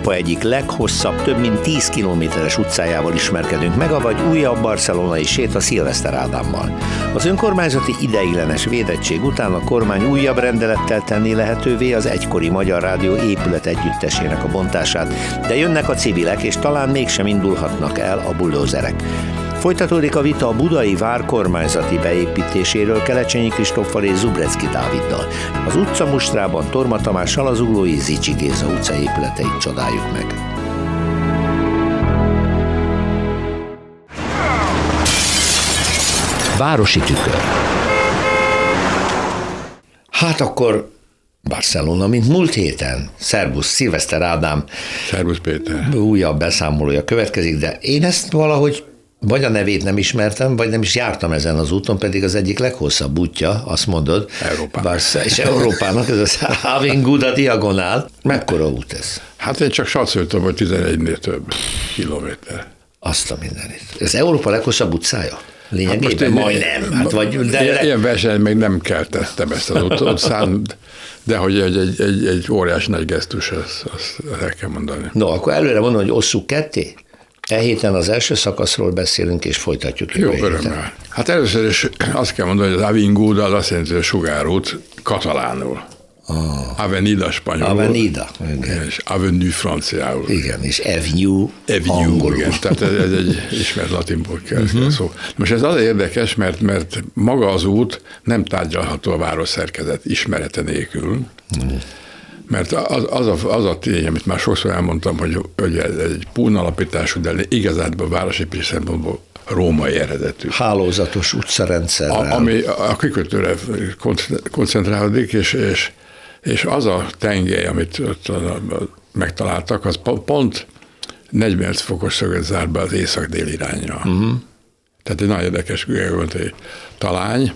Európa egyik leghosszabb, több mint 10 kilométeres utcájával ismerkedünk meg, vagy újabb barcelonai sét a Szilveszter Ádámmal. Az önkormányzati ideiglenes védettség után a kormány újabb rendelettel tenni lehetővé az egykori Magyar Rádió épület együttesének a bontását, de jönnek a civilek, és talán mégsem indulhatnak el a buldózerek. Folytatódik a vita a budai vár kormányzati beépítéséről Kelecsényi Kristoffal és Zubrecki Dáviddal. Az utca mustrában Torma Tamással az Uglói Zicsi Géza utca épületeit csodáljuk meg. Városi tükör. Hát akkor Barcelona, mint múlt héten. Szerbusz, Szilveszter Ádám. Szerbusz Péter. Újabb beszámolója következik, de én ezt valahogy vagy a nevét nem ismertem, vagy nem is jártam ezen az úton, pedig az egyik leghosszabb útja, azt mondod. Európának. és Európának ez a Having Good a diagonál. Mekkora út ez? Hát én csak satszoltam, hogy 11-nél több kilométer. Azt a mindenit. Ez Európa leghosszabb utcája? Lényegében hát majdnem. Hát vagy, de ilyen, ilyen verseny még nem keltettem ezt az utcán, de hogy egy, egy, egy, egy óriás nagy gesztus, azt, azt el kell mondani. No, akkor előre mondom, hogy osszuk ketté? E héten az első szakaszról beszélünk, és folytatjuk. Jó, örömmel. Hát először is azt kell mondani, hogy az Avingúda az azt jelenti, hogy a sugárút katalánul. Ah. Avenida spanyolul. Avenida. Igen. És Avenue franciául. Igen, és Avenue, Avenue angolul. igen. Tehát ez, ez egy ismert latinból kell uh-huh. szó. Most ez az érdekes, mert, mert maga az út nem tárgyalható a város szerkezet ismerete nélkül. Uh-huh mert az, az, a, az a tény, amit már sokszor elmondtam, hogy, hogy ez egy pún alapítású, de igazából városépítés szempontból római eredetű. Hálózatos utcarendszerrel. A, ami a kikötőre koncentrálódik, és, és, és az a tengely, amit ott megtaláltak, az pont 45 fokos szöget zár be az észak-dél irányra. Uh-huh. Tehát egy nagyon érdekes egy talány,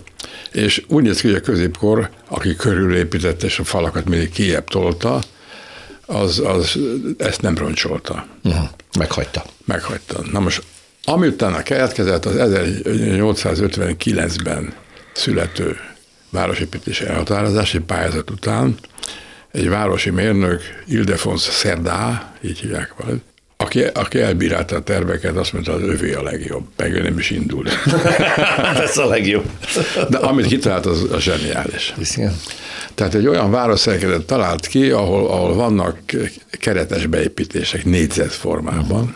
és úgy néz ki, hogy a középkor, aki körülépített és a falakat mindig kiebb tolta, az, az ezt nem roncsolta. Uh-huh. Meghagyta. Meghagyta. Na most, ami utána keletkezett, az 1859-ben születő városépítési elhatározási pályázat után egy városi mérnök, Ildefons Szerdá, így hívják valamit, aki, aki elbírálta a terveket, azt mondta, az övé a legjobb, meg ő nem is indul. Ez a legjobb. De amit kitalált, az a zseniális. Igen. Tehát egy olyan városszerkezet talált ki, ahol, ahol vannak keretes beépítések négyzetformában, uh-huh.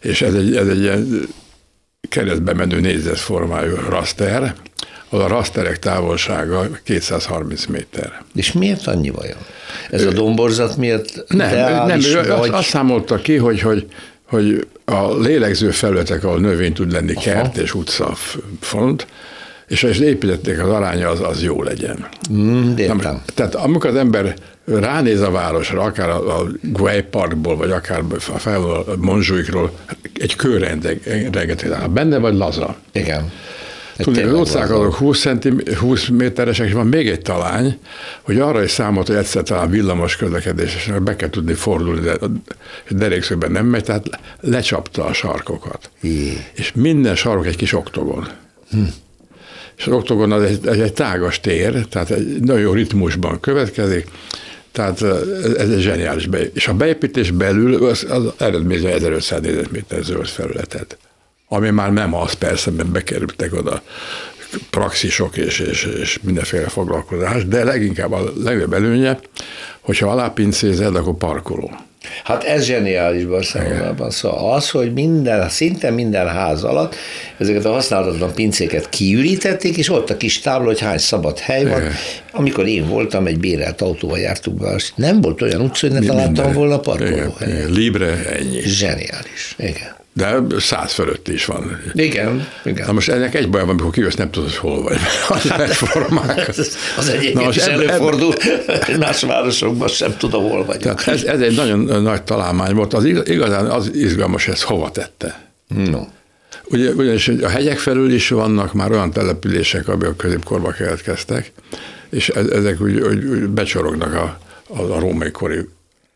és ez egy, ez egy ilyen keretbe menő négyzetformájú raster, a rasterek távolsága 230 méter. És miért annyi vajon? Ez ő, a domborzat miért Nem, nem ő vagy... azt, számolta ki, hogy, hogy, hogy a lélegző felületek, ahol növény tud lenni, Aha. kert és utca font, és az építették az aránya, az, az jó legyen. Mm, Na, tehát amikor az ember ránéz a városra, akár a, a Guay Parkból, vagy akár a fel a Monzsuikról, egy kőrendeget, benne vagy laza. Igen. Tudni, az utcák azok 20, centi, 20 méteresek, és van még egy talány, hogy arra is számolt, hogy egyszer talán villamos közlekedés, és be kell tudni fordulni, de derékszögben nem megy, tehát lecsapta a sarkokat. Jé. És minden sarok egy kis oktogon. Hm. És az oktogon az egy, egy, egy tágas tér, tehát egy nagyon jó ritmusban következik, tehát ez egy zseniális beépítés. És a beépítés belül az, az eredménye 1500 négyzetméter zöld felületet ami már nem az persze, mert bekerültek oda praxisok és, és, és mindenféle foglalkozás, de leginkább a legjobb előnye, hogyha alápincézed, akkor parkoló. Hát ez zseniális Barcelonában. Szóval az, hogy minden, szinte minden ház alatt ezeket a használhatatlan pincéket kiürítették, és ott a kis tábla, hogy hány szabad hely van. Igen. Amikor én voltam, egy bérelt autóval jártunk be, nem volt olyan utca, hogy ne találtam volna parkolóhelyet. Libre, ennyi. Zseniális, igen. De száz fölött is van. Igen, igen. Na most ennek egy baj van, amikor kijössz, nem tudod, hol vagy. Az formák. Az, az egyébként is előfordul, eb, más városokban sem tudom, hol vagy. Tehát ez, ez egy nagyon nagy találmány volt. Az igazán az izgalmas, ez hova tette. No. Ugye, ugyanis a hegyek felül is vannak már olyan települések, amik a középkorba keletkeztek, és ezek úgy, úgy becsorognak a, a, a római kori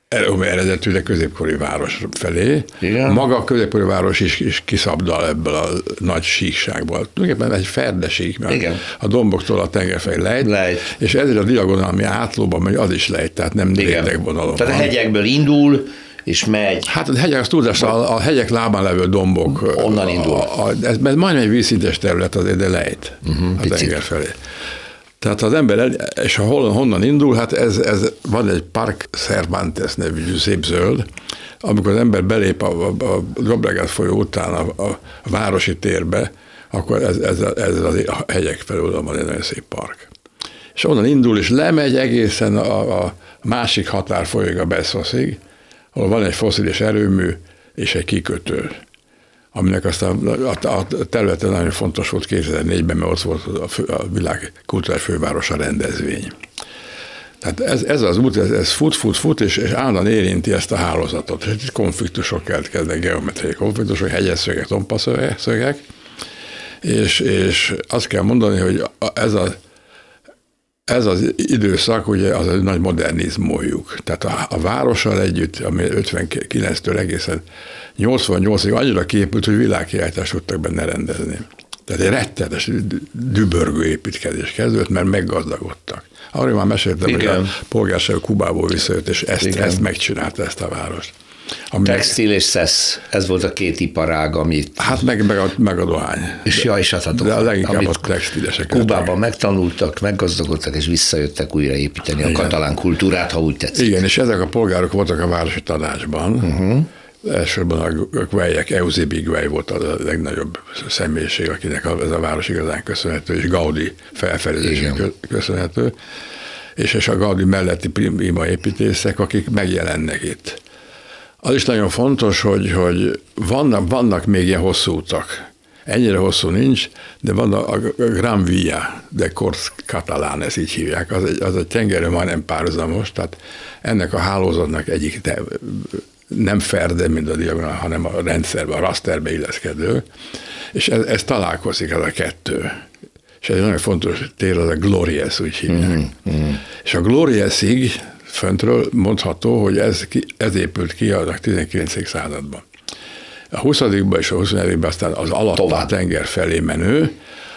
eredetűleg középkori város felé. Igen. Maga a középkori város is, is kiszabdal ebből a nagy síkságból. Tulajdonképpen egy ferdesík, mert Igen. a domboktól a tengerfej lejt, lejt, és ezért a diagonál, ami átlóban megy, az is lejt, tehát nem rétegvonalon. Tehát a hegyekből indul, és megy. Hát a hegyek, az tudás, a, a hegyek lábán levő dombok. Onnan indul. A, a, ez majdnem egy vízszintes terület azért, de lejt uh-huh, a tenger felé. Tehát az ember, el, és ha honnan, indul, hát ez, ez van egy Park Cervantes nevű szép zöld, amikor az ember belép a, a, a Dobregát folyó után a, a, városi térbe, akkor ez, ez, ez a hegyek felül van egy nagyon szép park. És onnan indul, és lemegy egészen a, a másik határfolyóig, a Bessoszig, ahol van egy foszilis erőmű és egy kikötő aminek aztán a, a területen nagyon fontos volt 2004-ben, mert ott volt a, fő, a világ kulturális fővárosa rendezvény. Tehát ez, ez az út, ez, ez fut, fut, fut, és, és állandóan érinti ezt a hálózatot. És konfliktusok keletkeznek, geometriai konfliktusok, hegyes szögek, tompaszögek, és, és azt kell mondani, hogy ez a ez az időszak ugye az egy nagy modernizmójuk. Tehát a, a várossal együtt, ami 59-től egészen 88-ig annyira képült, hogy világkiállítást tudtak benne rendezni. Tehát egy rettenetes dübörgő építkezés kezdődött, mert meggazdagodtak. Arról már meséltem, Igen. hogy a polgárság Kubából visszajött, és ezt, ezt megcsinálta, ezt a várost. Ami Textil és szesz, ez volt a két iparág, amit... Hát meg, meg, a, meg a dohány. És ja, és hát a dohány. De a leginkább a textilesek. Kubában megtanultak, meggazdagodtak, és visszajöttek újraépíteni Igen. a katalán kultúrát, ha úgy tetszik. Igen, és ezek a polgárok voltak a városi tanácsban, uh-huh elsősorban a Gwelyek, Eusebi Gwely volt a legnagyobb személyiség, akinek ez a város igazán köszönhető, és Gaudi felfedezés köszönhető, és, és a Gaudi melletti prima építészek, akik megjelennek itt. Az is nagyon fontos, hogy, hogy vannak, vannak még ilyen hosszú utak. Ennyire hosszú nincs, de van a, a Gran Via de Corts Catalán, ezt így hívják, az egy, az egy tengerő majdnem párhuzamos, tehát ennek a hálózatnak egyik de, nem ferde, mint a diagonál, hanem a rendszerbe, a rasterbe illeszkedő, és ez, ez találkozik, ez a kettő. És egy nagyon fontos tér, az a Glorious, úgy hívják. Mm-hmm. És a Gloriousig föntről mondható, hogy ez, ez épült ki a 19. században. A 20 és a 21 aztán az alatt tenger felé menő,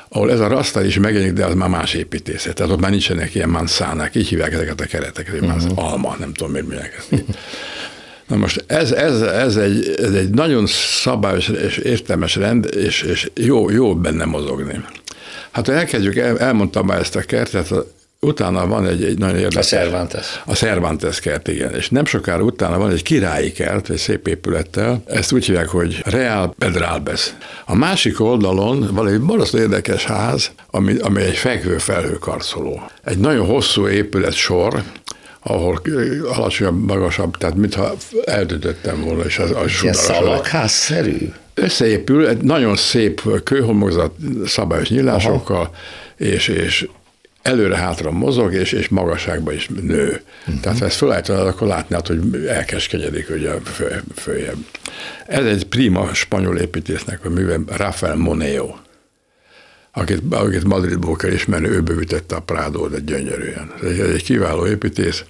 ahol ez a rasztal is megjelenik, de az már más építészet. Tehát ott már nincsenek ilyen manszánák, így hívják ezeket a kereteket, uh-huh. alma, nem tudom miért mondják ezt. Na most ez, ez, ez, egy, ez egy nagyon szabályos és értelmes rend, és, és jó, jó benne mozogni. Hát ha elkezdjük, el, elmondtam már ezt a kertet, utána van egy, egy nagyon érdekes... A Cervantes. A Cervantes kert, igen. És nem sokára utána van egy királyi kert, egy szép épülettel. Ezt úgy hívják, hogy Real Pedralbes. A másik oldalon van egy marasztó érdekes ház, ami, ami egy fekvő felhőkarcoló. Egy nagyon hosszú épület sor, ahol alacsonyabb, magasabb, tehát mintha eldöntöttem volna, és az, az Ilyen szalagház-szerű? Összeépül, egy nagyon szép kőhomozat szabályos nyílásokkal, és, és előre-hátra mozog, és, és magasságban is nő. Uh-huh. Tehát ha ezt felállítanád, akkor látnád, hogy elkeskenyedik ugye följebb. Ez egy prima spanyol építésznek a műve, Rafael Moneo akit, akit Madridból kell ismerni, ő bővítette a Prádót egy gyönyörűen. Ez egy, egy kiváló építész,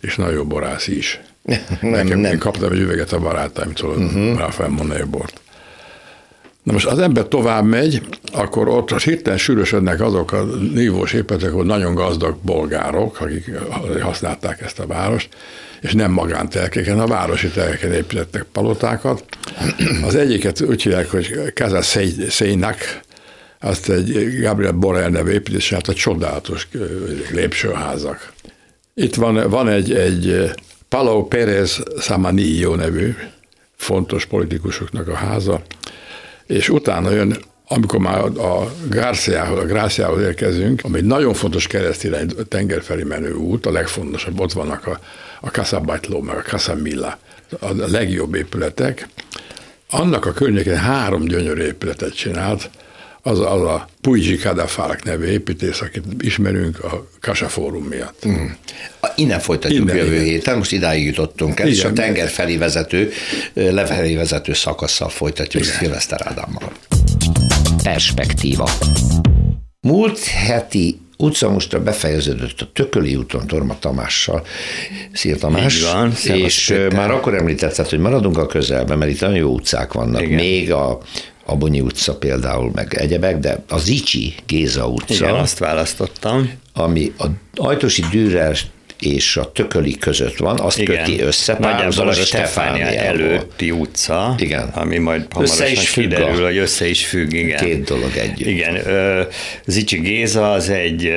és nagyon borász is. nem, Nekem nem. Én kaptam egy üveget a barátaimtól, uh-huh. Rafael Moneo bort. Na most az ember tovább megy, akkor ott hirtelen sűrösödnek azok a nívós épületek, hogy nagyon gazdag bolgárok, akik használták ezt a várost, és nem magántelkeken, a városi telkeken építettek palotákat. Az egyiket úgy hívják, hogy Casa Szénak, azt egy Gabriel Borel nevű építés, hát a csodálatos lépcsőházak. Itt van, van egy, egy Palau Pérez Samanillo nevű fontos politikusoknak a háza, és utána jön, amikor már a Garciához, a Gráciához érkezünk, ami egy nagyon fontos keresztirány tengerfelé menő út, a legfontosabb, ott vannak a, a Casa Baitló, meg a Casa Milla, a legjobb épületek. Annak a környékén három gyönyörű épületet csinált, az, az a Puigi Kadafalk nevű építész, akit ismerünk a Kasa Fórum miatt. Mm. Innen folytatjuk Innen, jövő igen. héten, most idáig jutottunk el, igen. és a tenger felé vezető, lefelé vezető szakasszal folytatjuk Szilveszter Ádámmal. Perspektíva. Múlt heti utca most befejeződött a Tököli úton Torma Tamással. Szia Tamás! Így van, és Péter. már akkor említetted, hogy maradunk a közelben, mert itt nagyon jó utcák vannak. Igen. Még a a Bonyi utca például, meg egyebek, de a Zicsi Géza utca. Igen, azt választottam. Ami a Ajtosi Dürer és a Tököli között van, azt Igen. köti össze. Nagyjából a Stefánia előtti utca, igen. ami majd hamarosan is kiderül, hogy össze is függ. Igen. Két dolog együtt. Igen, Zicsi Géza az egy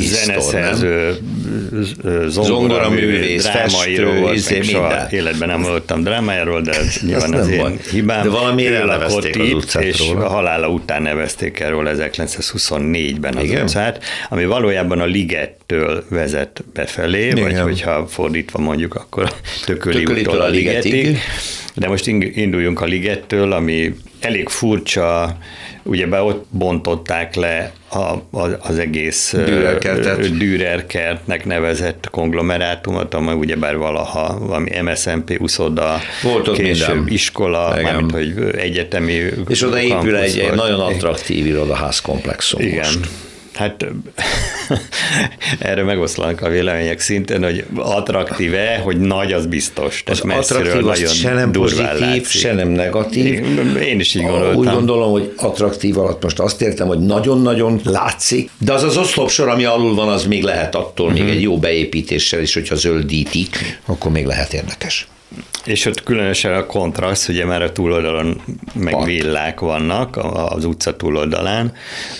zeneszerző, zongora művész, drámaíró izé, soha életben nem hallottam drámájáról, de nyilván az én hibám. De valami elnevezték az utcát És róla. a halála után nevezték el róla 1924-ben az Igen? utcát, ami valójában a Ligettől vezet befelé, Igen. vagy hogyha fordítva mondjuk, akkor Tököli úttól a Ligetig. De most induljunk a Ligettől, ami elég furcsa, be ott bontották le a, az egész Dürerkertnek nevezett konglomerátumot, ami ugyebár valaha valami MSZMP uszoda, Volt ott később minden. iskola, Igen. mármint, hogy egyetemi És oda épül egy, egy nagyon attraktív irodaház komplexum Igen. most. Hát erre megoszlanak a vélemények szintén, hogy attraktíve, hogy nagy, az biztos. Tehát az attraktív az se nem pozitív, látszik. se nem negatív. Én is így gondoltam. Úgy gondolom, hogy attraktív alatt most azt értem, hogy nagyon-nagyon látszik, de az az oszlopsor, ami alul van, az még lehet attól uh-huh. még mhm. egy jó beépítéssel, és hogyha zöldítik, akkor még lehet érdekes. És ott különösen a kontraszt, ugye már a túloldalon meg Park. villák vannak, az utca túloldalán,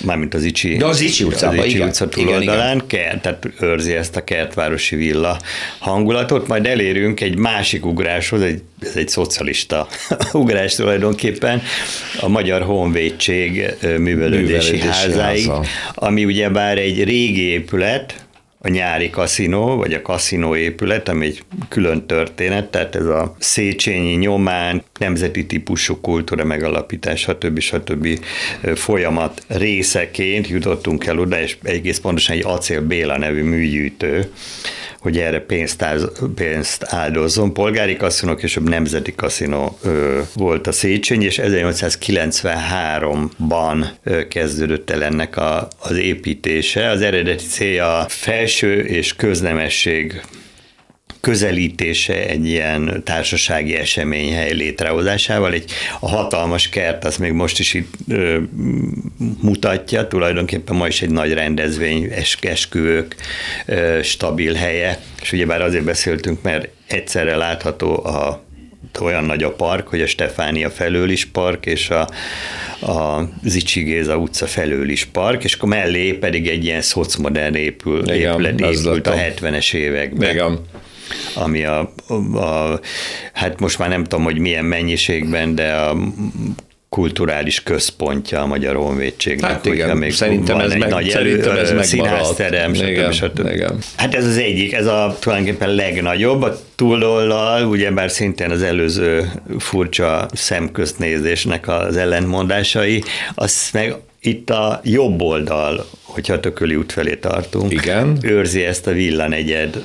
mármint az Icsi, De az Icsi, utcában, az Icsi igen. utca túloldalán, igen, igen. Kert, tehát őrzi ezt a kertvárosi villa hangulatot, majd elérünk egy másik ugráshoz, egy, ez egy szocialista ugrás tulajdonképpen, a Magyar Honvédség művelődési, művelődési házáig, háza. ami ugyebár egy régi épület, a nyári kaszinó, vagy a kaszinó épület, ami egy külön történet, tehát ez a Széchenyi nyomán, nemzeti típusú kultúra megalapítás, stb. stb. folyamat részeként jutottunk el oda, és egész pontosan egy Acél Béla nevű műgyűjtő, hogy erre pénzt, áz, pénzt áldozzon. Polgári kaszinó, és a nemzeti kaszinó ö, volt a Széchenyi, és 1893-ban ö, kezdődött el ennek a, az építése. Az eredeti célja felső és köznemesség közelítése egy ilyen társasági eseményhely létrehozásával. Egy, a hatalmas kert, az még most is itt ö, mutatja, tulajdonképpen ma is egy nagy rendezvény, esküvők, ö, stabil helye, és ugyebár azért beszéltünk, mert egyszerre látható a olyan nagy a park, hogy a Stefánia felől is park, és a, a Zicsi Géza utca felől is park, és akkor mellé pedig egy ilyen szocmodern épül, épület épült a 70-es években. Igen ami a, a, hát most már nem tudom, hogy milyen mennyiségben, de a kulturális központja a Magyar Honvédségnek. Hát igen, még szerintem ez, egy meg, nagy szerintem ez elő, színházterem, igen, stb. Igen. Hát ez az egyik, ez a tulajdonképpen legnagyobb, a túloldal, ugyebár szintén az előző furcsa szemköznézésnek az ellentmondásai, az meg itt a jobb oldal, hogyha a Tököli út felé tartunk, Igen. őrzi ezt a villanegyed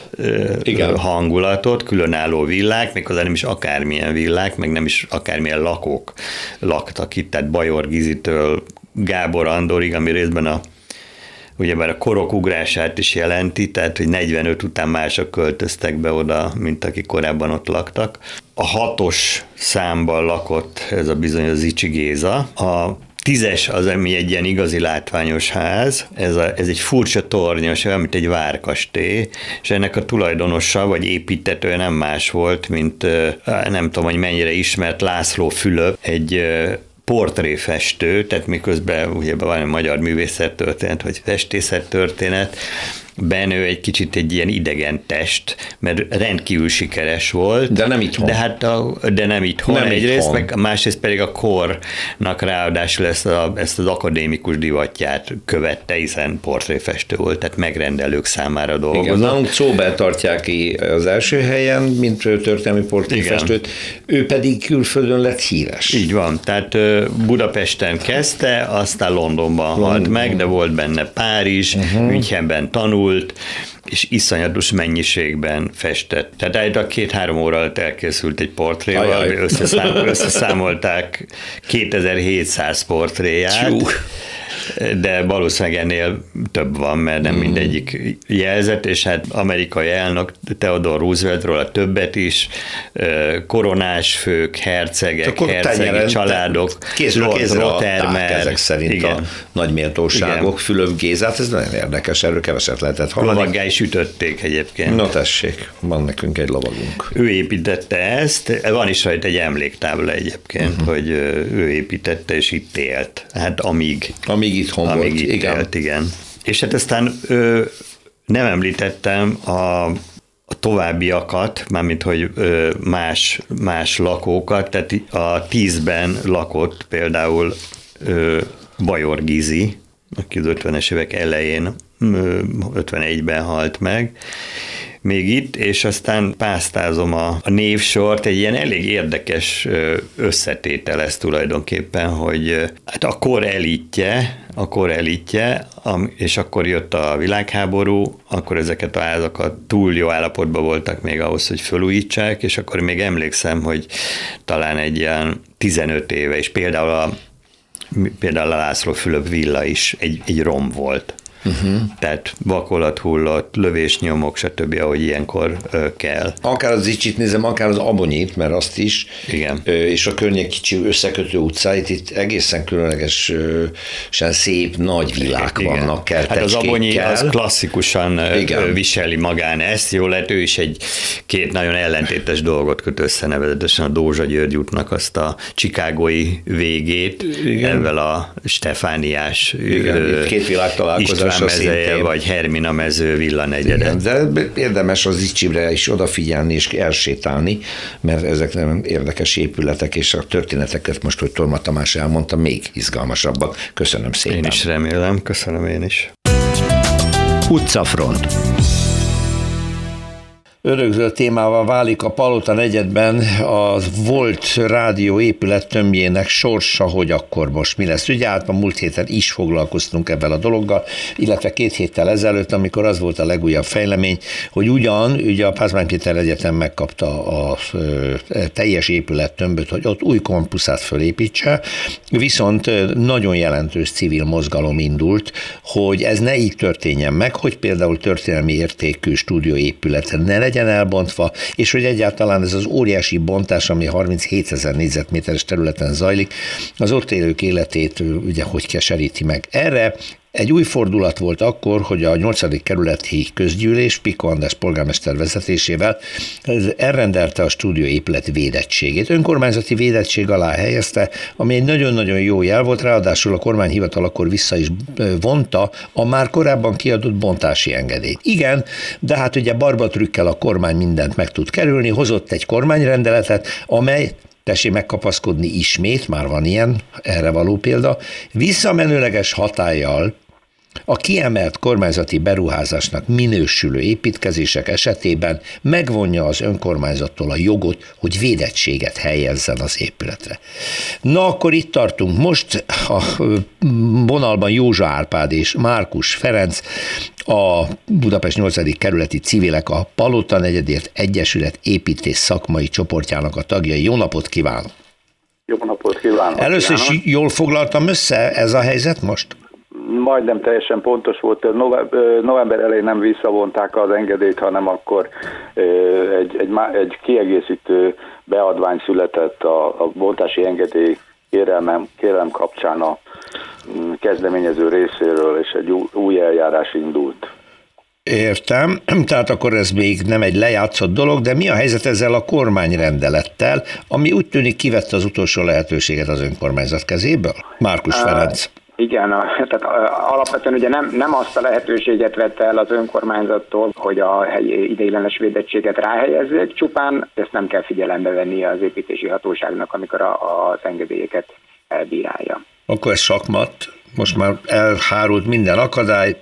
Igen. hangulatot, különálló villák, méghozzá nem is akármilyen villák, meg nem is akármilyen lakók laktak itt, tehát Bajor Gizitől Gábor Andorig, ami részben a ugyebár a korok ugrását is jelenti, tehát hogy 45 után mások költöztek be oda, mint akik korábban ott laktak. A hatos számban lakott ez a bizonyos Zicsi Géza. A tízes az, ami egy ilyen igazi látványos ház, ez, a, ez egy furcsa tornyos, olyan, mint egy várkastély, és ennek a tulajdonosa, vagy építetője nem más volt, mint nem tudom, hogy mennyire ismert László Fülöp, egy portréfestő, tehát miközben ugye van egy magyar művészettörténet, vagy festészettörténet, Benő egy kicsit egy ilyen idegen test, mert rendkívül sikeres volt. De nem itthon. De, hát a, de nem itthon nem egyrészt, itthon. meg másrészt pedig a kornak ráadásul ezt, a, ezt az akadémikus divatját követte, hiszen portréfestő volt, tehát megrendelők számára dolgozott. Igen, nálunk Czóbel tartják ki az első helyen, mint történelmi portréfestőt, Igen. ő pedig külföldön lett híres. Így van, tehát Budapesten kezdte, aztán Londonban London. halt meg, de volt benne Párizs, uh-huh. Münchenben tanult, tanult, és iszonyatos mennyiségben festett. Tehát állítólag két-három óra alatt elkészült egy portréval, összeszám, összeszámolták 2700 portréját. Csú de valószínűleg ennél több van, mert nem mm. mindegyik jelzett, és hát amerikai elnök Theodore Rooseveltről a többet is, koronás fők, hercegek, hercegi családok, kézről kézre Rotermer, ezek szerint igen. a nagy méltóságok, Fülöp Gézát, ez nagyon érdekes, erről keveset lehetett hallani. Lovaggá is ütötték egyébként. Na tessék, van nekünk egy lovagunk. Ő építette ezt, van is rajta egy emléktábla egyébként, uh-huh. hogy ő építette, és itt élt. Hát amíg. Amíg itthon amíg volt, itt igen. Élt, igen. És hát aztán ö, nem említettem a, a továbbiakat, mármint hogy ö, más, más lakókat, tehát a tízben lakott például ö, Bajor Gizi, aki az 50-es évek elején 51-ben halt meg, még itt, és aztán pásztázom a, a névsort, egy ilyen elég érdekes összetétel ez tulajdonképpen, hogy hát a kor elitje, a kor elitje, és akkor jött a világháború, akkor ezeket a házakat túl jó állapotban voltak még ahhoz, hogy felújítsák, és akkor még emlékszem, hogy talán egy ilyen 15 éve, és például a például a László Fülöp villa is egy, egy rom volt. Uh-huh. Tehát vakolat hullott, lövésnyomok, stb., ahogy ilyenkor ö, kell. Akár az Icsit nézem, akár az Abonyit, mert azt is, Igen. Ö, és a környék kicsi összekötő utcáit, itt egészen különlegesen szép nagy világ Igen. vannak kertecskékkel. Hát az Abonyi az klasszikusan Igen. viseli magán ezt, jó lehet, ő is egy két nagyon ellentétes dolgot köt össze, nevezetesen a Dózsa György útnak azt a csikágói végét, Igen. ezzel a Stefániás Igen, két világ találkozás mezeje, vagy Hermina mező villanegyedet. Igen, de érdemes az Icsibre is odafigyelni és elsétálni, mert ezek nem érdekes épületek, és a történeteket most, hogy Torma Tamás elmondta, még izgalmasabbak. Köszönöm szépen. Én is remélem, köszönöm én is. Utcafront örökzöld témával válik a Palota negyedben az volt rádió épület tömbjének sorsa, hogy akkor most mi lesz. Ugye hát a múlt héten is foglalkoztunk ebben a dologgal, illetve két héttel ezelőtt, amikor az volt a legújabb fejlemény, hogy ugyan ugye a Pázmány Péter Egyetem megkapta a teljes épület tömböt, hogy ott új kampuszát fölépítse, viszont nagyon jelentős civil mozgalom indult, hogy ez ne így történjen meg, hogy például történelmi értékű stúdióépület ne legyen legyen elbontva, és hogy egyáltalán ez az óriási bontás, ami 37 ezer négyzetméteres területen zajlik, az ott élők életét ugye hogy keseríti meg. Erre egy új fordulat volt akkor, hogy a 8. kerületi közgyűlés Piko András polgármester vezetésével elrendelte a stúdió épület védettségét. Önkormányzati védettség alá helyezte, ami egy nagyon-nagyon jó jel volt, ráadásul a kormányhivatal akkor vissza is vonta a már korábban kiadott bontási engedélyt. Igen, de hát ugye barbatrükkel a kormány mindent meg tud kerülni, hozott egy kormányrendeletet, amely tessék megkapaszkodni ismét, már van ilyen, erre való példa, visszamenőleges hatállyal a kiemelt kormányzati beruházásnak minősülő építkezések esetében megvonja az önkormányzattól a jogot, hogy védettséget helyezzen az épületre. Na akkor itt tartunk. Most a vonalban Józsa Árpád és Márkus Ferenc, a Budapest 8. kerületi civilek a Palota negyedért Egyesület építés szakmai csoportjának a tagjai. Jó napot kívánok! Jó napot kívánok! Először is jól foglaltam össze ez a helyzet most? Majdnem teljesen pontos volt, november elején nem visszavonták az engedélyt, hanem akkor egy, egy, egy kiegészítő beadvány született a, a bontási engedély kérelmem, kérelem kapcsán a mm, kezdeményező részéről, és egy új eljárás indult. Értem, tehát akkor ez még nem egy lejátszott dolog, de mi a helyzet ezzel a kormányrendelettel, ami úgy tűnik kivette az utolsó lehetőséget az önkormányzat kezéből? Márkus Ferenc. Igen, a, tehát alapvetően ugye nem, nem azt a lehetőséget vette el az önkormányzattól, hogy a helyi ideiglenes védettséget ráhelyezzék, csupán ezt nem kell figyelembe venni az építési hatóságnak, amikor a, az engedélyeket elbírálja. Akkor ez sakmat, most már elhárult minden akadály,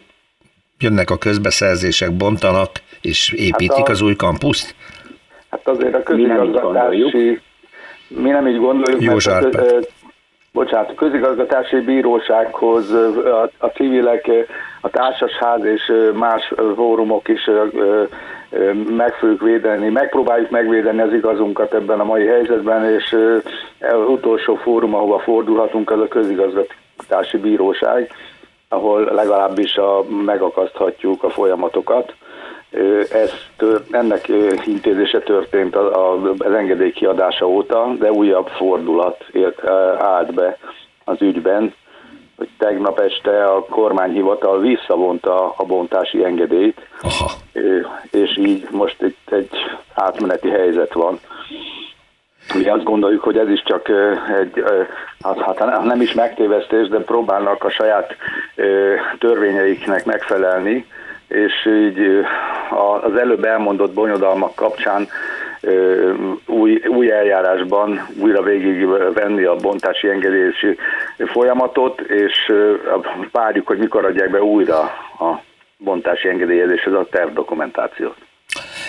jönnek a közbeszerzések, bontanak és építik hát a, az új kampuszt? Hát azért a közigazgatási... Mi nem így gondoljuk, Jó mert bocsánat, a közigazgatási bírósághoz a, a civilek, a társasház és más fórumok is meg fogjuk védeni, megpróbáljuk megvédeni az igazunkat ebben a mai helyzetben, és az utolsó fórum, ahova fordulhatunk, az a közigazgatási bíróság, ahol legalábbis a, megakaszthatjuk a folyamatokat. Ez, ennek intézése történt az engedély kiadása óta, de újabb fordulat ért, állt be az ügyben, hogy tegnap este a kormányhivatal visszavonta a bontási engedélyt, Aha. és így most itt egy átmeneti helyzet van. Mi azt gondoljuk, hogy ez is csak egy, hát, hát nem is megtévesztés, de próbálnak a saját törvényeiknek megfelelni, és így az előbb elmondott bonyodalmak kapcsán új, új eljárásban újra végig venni a bontási engedélyési folyamatot, és várjuk, hogy mikor adják be újra a bontási engedélyezéshez a tervdokumentációt.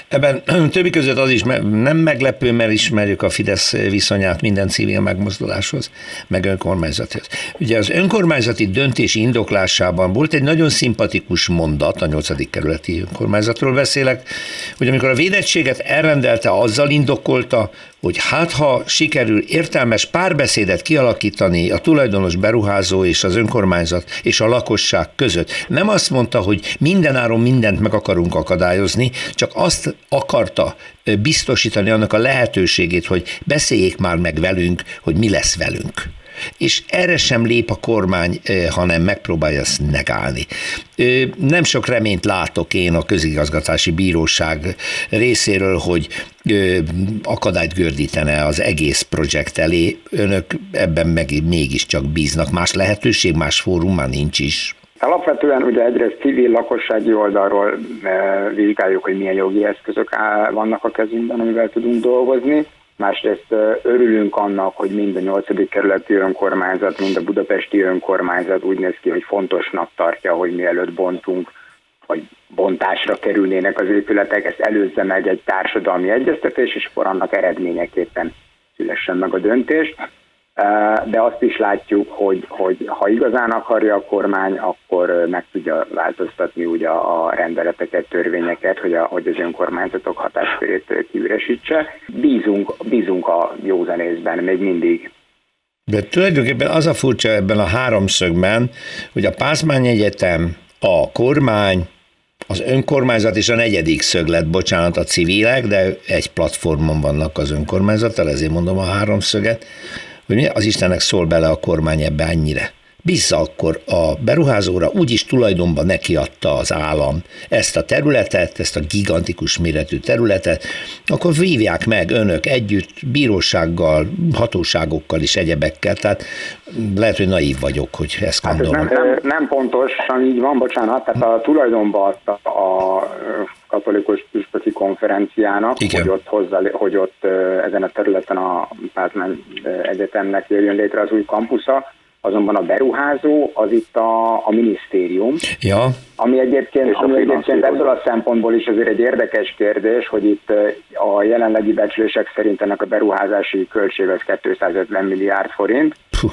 Ebben többi között az is nem meglepő, mert ismerjük a Fidesz viszonyát minden civil megmozduláshoz, meg önkormányzathoz. Ugye az önkormányzati döntési indoklásában volt egy nagyon szimpatikus mondat, a 8. kerületi önkormányzatról beszélek, hogy amikor a védettséget elrendelte, azzal indokolta, hogy hát ha sikerül értelmes párbeszédet kialakítani a tulajdonos beruházó és az önkormányzat és a lakosság között. Nem azt mondta, hogy mindenáron mindent meg akarunk akadályozni, csak azt akarta biztosítani annak a lehetőségét, hogy beszéljék már meg velünk, hogy mi lesz velünk és erre sem lép a kormány, hanem megpróbálja ezt negálni. Nem sok reményt látok én a közigazgatási bíróság részéről, hogy akadályt gördítene az egész projekt elé. Önök ebben meg mégiscsak bíznak. Más lehetőség, más fórum már nincs is. Alapvetően ugye egyrészt civil lakossági oldalról vizsgáljuk, hogy milyen jogi eszközök vannak a kezünkben, amivel tudunk dolgozni. Másrészt örülünk annak, hogy mind a 8. kerületi önkormányzat, mind a budapesti önkormányzat úgy néz ki, hogy fontosnak tartja, hogy mielőtt bontunk, vagy bontásra kerülnének az épületek, ezt előzze meg egy társadalmi egyeztetés, és akkor annak eredményeképpen szülessen meg a döntés de azt is látjuk, hogy, hogy ha igazán akarja a kormány, akkor meg tudja változtatni ugye a rendeleteket, törvényeket, hogy, a, hogy az önkormányzatok hatáskörét kiüresítse. Bízunk, bízunk a józanészben még mindig. De tulajdonképpen az a furcsa ebben a háromszögben, hogy a Pázmány Egyetem, a kormány, az önkormányzat és a negyedik szöglet, bocsánat, a civilek, de egy platformon vannak az önkormányzattal, ezért mondom a háromszöget, hogy az Istennek szól bele a kormány ebbe ennyire. Bízza akkor a beruházóra, úgyis tulajdonban nekiadta az állam ezt a területet, ezt a gigantikus méretű területet, akkor vívják meg önök együtt bírósággal, hatóságokkal és egyebekkel. Tehát lehet, hogy naív vagyok, hogy ezt gondolom. Hát ez nem, nem, nem pontosan így van, bocsánat, tehát a tulajdonban adta a katolikus püspöki konferenciának, Igen. hogy ott, hozzá, hogy ott ezen a területen a Pázmány Egyetemnek jöjjön létre az új kampusza, azonban a beruházó az itt a, a minisztérium, ja. ami egyébként, ami egyébként ebből a szempontból is azért egy érdekes kérdés, hogy itt a jelenlegi becslések szerint ennek a beruházási költség az 250 milliárd forint, Puh.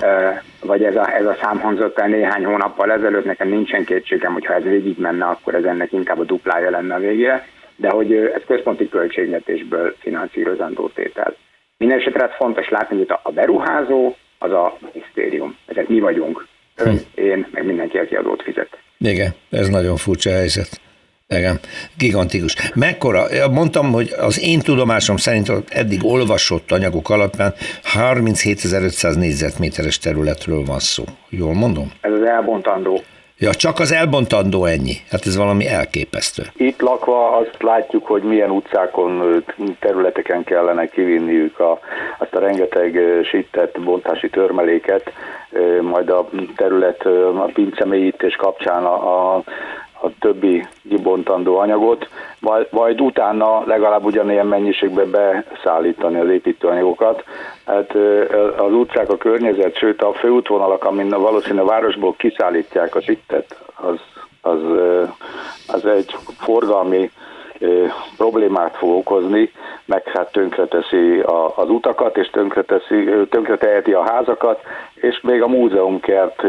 vagy ez a, ez a szám hangzott el néhány hónappal ezelőtt, nekem nincsen kétségem, hogy ha ez végig menne, akkor ez ennek inkább a duplája lenne a végére, de hogy ez központi költségvetésből finanszírozandó tétel. Mindenesetre hát fontos látni, hogy a beruházó az a minisztérium. Ezek mi vagyunk. Ön, hm. én, meg mindenki, aki adót fizet. Igen, ez nagyon furcsa helyzet. Igen, gigantikus. Mekkora, mondtam, hogy az én tudomásom szerint eddig olvasott anyagok alapján 37.500 négyzetméteres területről van szó. Jól mondom? Ez az elbontandó. Ja, csak az elbontandó ennyi. Hát ez valami elképesztő. Itt lakva azt látjuk, hogy milyen utcákon, területeken kellene kivinniük a, azt a rengeteg sittett bontási törmeléket, majd a terület a pincemélyítés kapcsán a, a a többi kibontandó anyagot, majd, majd utána legalább ugyanilyen mennyiségben beszállítani az építőanyagokat. Hát az utcák, a környezet, sőt a főútvonalak, amin valószínűleg a városból kiszállítják a sittet, az, az, az egy forgalmi problémát fog okozni, meg hát tönkreteszi az utakat, és tönkreteszi, tönkreteheti a házakat, és még a múzeumkert,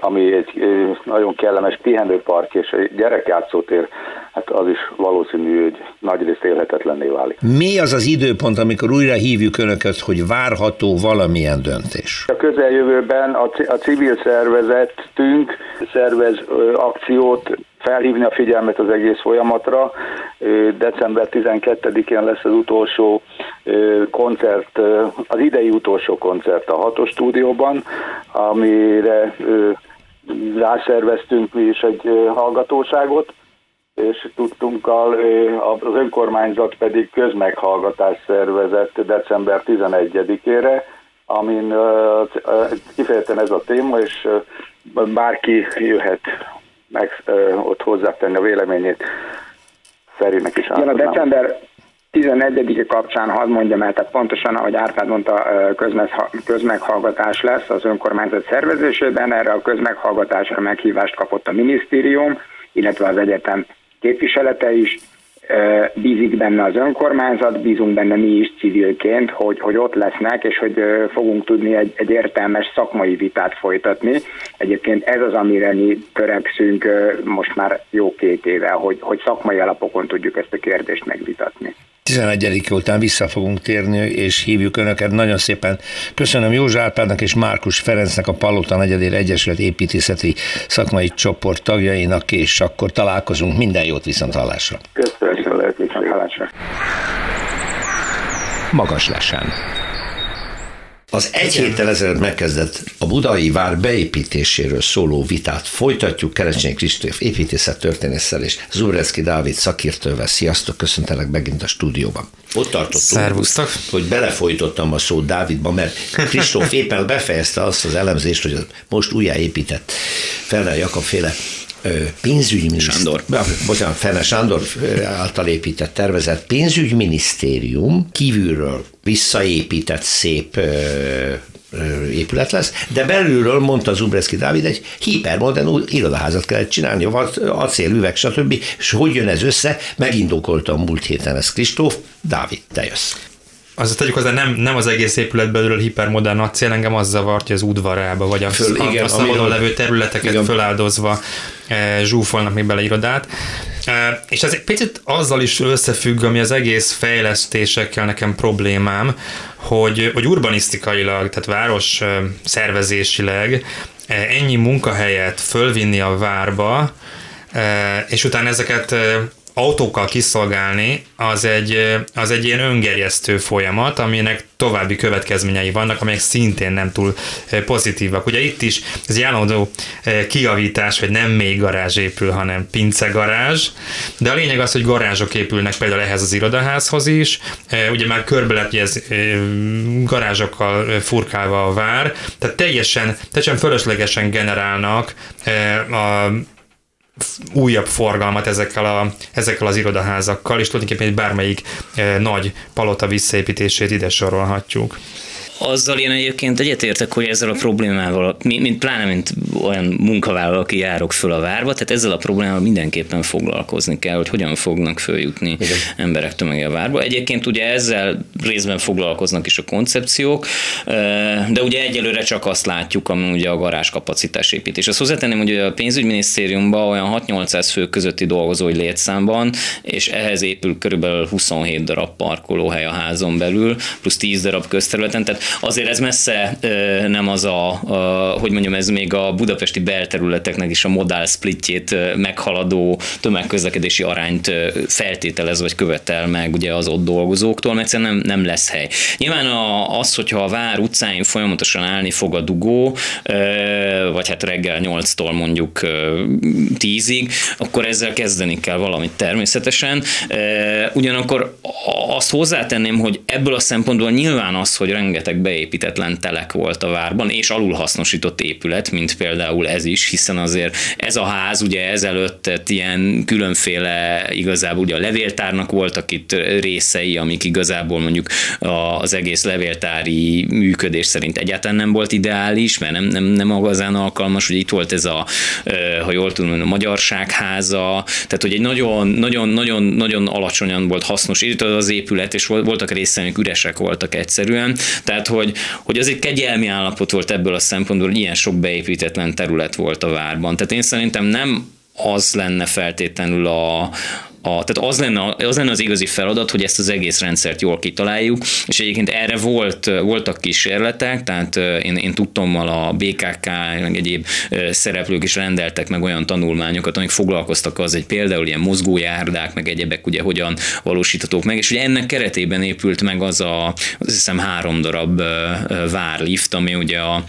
ami egy nagyon kellemes pihenőpark és egy gyerekjátszótér, hát az is valószínű, hogy nagyrészt élhetetlenné válik. Mi az az időpont, amikor újra hívjuk Önöket, hogy várható valamilyen döntés? A közeljövőben a civil szervezetünk szervez akciót felhívni a figyelmet az egész folyamatra. December 12-én lesz az utolsó koncert, az idei utolsó koncert a hatos stúdióban, amire rászerveztünk mi is egy hallgatóságot, és tudtunk az önkormányzat pedig közmeghallgatást szervezett december 11-ére, amin kifejezetten ez a téma, és bárki jöhet meg ott hozzátenni a véleményét. Ferinek is Igen, a december 11 kapcsán hadd mondjam el, tehát pontosan, ahogy Árpád mondta, közmeghallgatás lesz az önkormányzat szervezésében. Erre a közmeghallgatásra meghívást kapott a minisztérium, illetve az egyetem képviselete is bízik benne az önkormányzat, bízunk benne mi is civilként, hogy, hogy ott lesznek, és hogy fogunk tudni egy, egy értelmes szakmai vitát folytatni. Egyébként ez az, amire mi törekszünk most már jó két éve, hogy, hogy szakmai alapokon tudjuk ezt a kérdést megvitatni. 11 után vissza fogunk térni, és hívjuk Önöket. Nagyon szépen köszönöm József Árpádnak és Márkus Ferencnek, a Palota Negyedér Egyesület építészeti szakmai csoport tagjainak, és akkor találkozunk. Minden jót viszont hallásra. Köszönöm, lehet viszont hallásra. Magas lesen. Az egy héttel ezelőtt megkezdett a budai vár beépítéséről szóló vitát folytatjuk Kerecsényi Kristóf építészet történésszel és Zubreszki Dávid szakértővel. Sziasztok, köszöntelek megint a stúdióban. Ott tartottunk, Szervusztok. hogy belefolytottam a szót Dávidba, mert Kristóf éppen befejezte azt az elemzést, hogy most újjáépített Felnel Jakab féle pénzügyminiszter... Sándor. Bocsánat, Fene Sándor által épített tervezett pénzügyminisztérium kívülről visszaépített szép épület lesz, de belülről, mondta Zubreszki Dávid, egy hipermodern irodaházat kellett csinálni, acél, üveg, stb. És hogy jön ez össze? Megindokolta a múlt héten ez Kristóf. Dávid, te jössz az tegyük hozzá, nem, nem az egész épület belülről hipermodern acél, engem az zavart, hogy az udvarába, vagy a, Föl, igen, a, a szabadon levő területeket igen. föláldozva e, zsúfolnak még bele irodát. E, és ez egy picit azzal is összefügg, ami az egész fejlesztésekkel nekem problémám, hogy, hogy urbanisztikailag, tehát város e, szervezésileg e, ennyi munkahelyet fölvinni a várba, e, és utána ezeket autókkal kiszolgálni, az egy, az egy ilyen öngerjesztő folyamat, aminek további következményei vannak, amelyek szintén nem túl pozitívak. Ugye itt is ez egy állandó kiavítás, hogy nem még garázs épül, hanem pince garázs, de a lényeg az, hogy garázsok épülnek például ehhez az irodaházhoz is, ugye már ez garázsokkal furkálva a vár, tehát teljesen, teljesen fölöslegesen generálnak a újabb forgalmat ezekkel, a, ezekkel az irodaházakkal, és tulajdonképpen egy bármelyik eh, nagy palota visszaépítését ide sorolhatjuk. Azzal én egyébként egyetértek, hogy ezzel a problémával, mint pláne mint olyan munkavállaló, aki járok föl a várba, tehát ezzel a problémával mindenképpen foglalkozni kell, hogy hogyan fognak följutni Igen. emberek tömege a várba. Egyébként ugye ezzel részben foglalkoznak is a koncepciók, de ugye egyelőre csak azt látjuk, ami ugye a garázs kapacitás építés. Azt hozzátenném, hogy a pénzügyminisztériumban olyan 6-800 fő közötti dolgozói létszámban, és ehhez épül körülbelül 27 darab parkolóhely a házon belül, plusz 10 darab közterületen, tehát azért ez messze nem az a, a hogy mondjam, ez még a budapesti belterületeknek is a modál splitjét meghaladó tömegközlekedési arányt feltételez vagy követel meg ugye az ott dolgozóktól, mert egyszerűen nem, nem lesz hely. Nyilván a, az, hogyha a vár utcáin folyamatosan állni fog a dugó, vagy hát reggel 8-tól mondjuk 10-ig, akkor ezzel kezdeni kell valamit természetesen. Ugyanakkor azt hozzátenném, hogy ebből a szempontból nyilván az, hogy rengeteg beépítetlen telek volt a várban, és alulhasznosított épület, mint például ez is, hiszen azért ez a ház ugye ezelőtt ilyen különféle igazából ugye a levéltárnak voltak itt részei, amik igazából mondjuk az egész levéltári működés szerint egyáltalán nem volt ideális, mert nem, nem, nem igazán alkalmas, hogy itt volt ez a, ha jól tudom, a Magyarságháza, tehát hogy egy nagyon, nagyon, nagyon, nagyon alacsonyan volt hasznos az épület, és voltak részei, amik üresek voltak egyszerűen, tehát hogy, hogy az egy kegyelmi állapot volt ebből a szempontból, hogy ilyen sok beépítetlen terület volt a várban. Tehát én szerintem nem az lenne feltétlenül a, tehát az lenne, az lenne az igazi feladat, hogy ezt az egész rendszert jól kitaláljuk, és egyébként erre volt, voltak kísérletek, tehát én, én tudtommal a BKK, meg egyéb szereplők is rendeltek meg olyan tanulmányokat, amik foglalkoztak az, egy például ilyen mozgójárdák, meg egyebek ugye hogyan valósíthatók meg, és ugye ennek keretében épült meg az a, azt hiszem három darab várlift, ami ugye a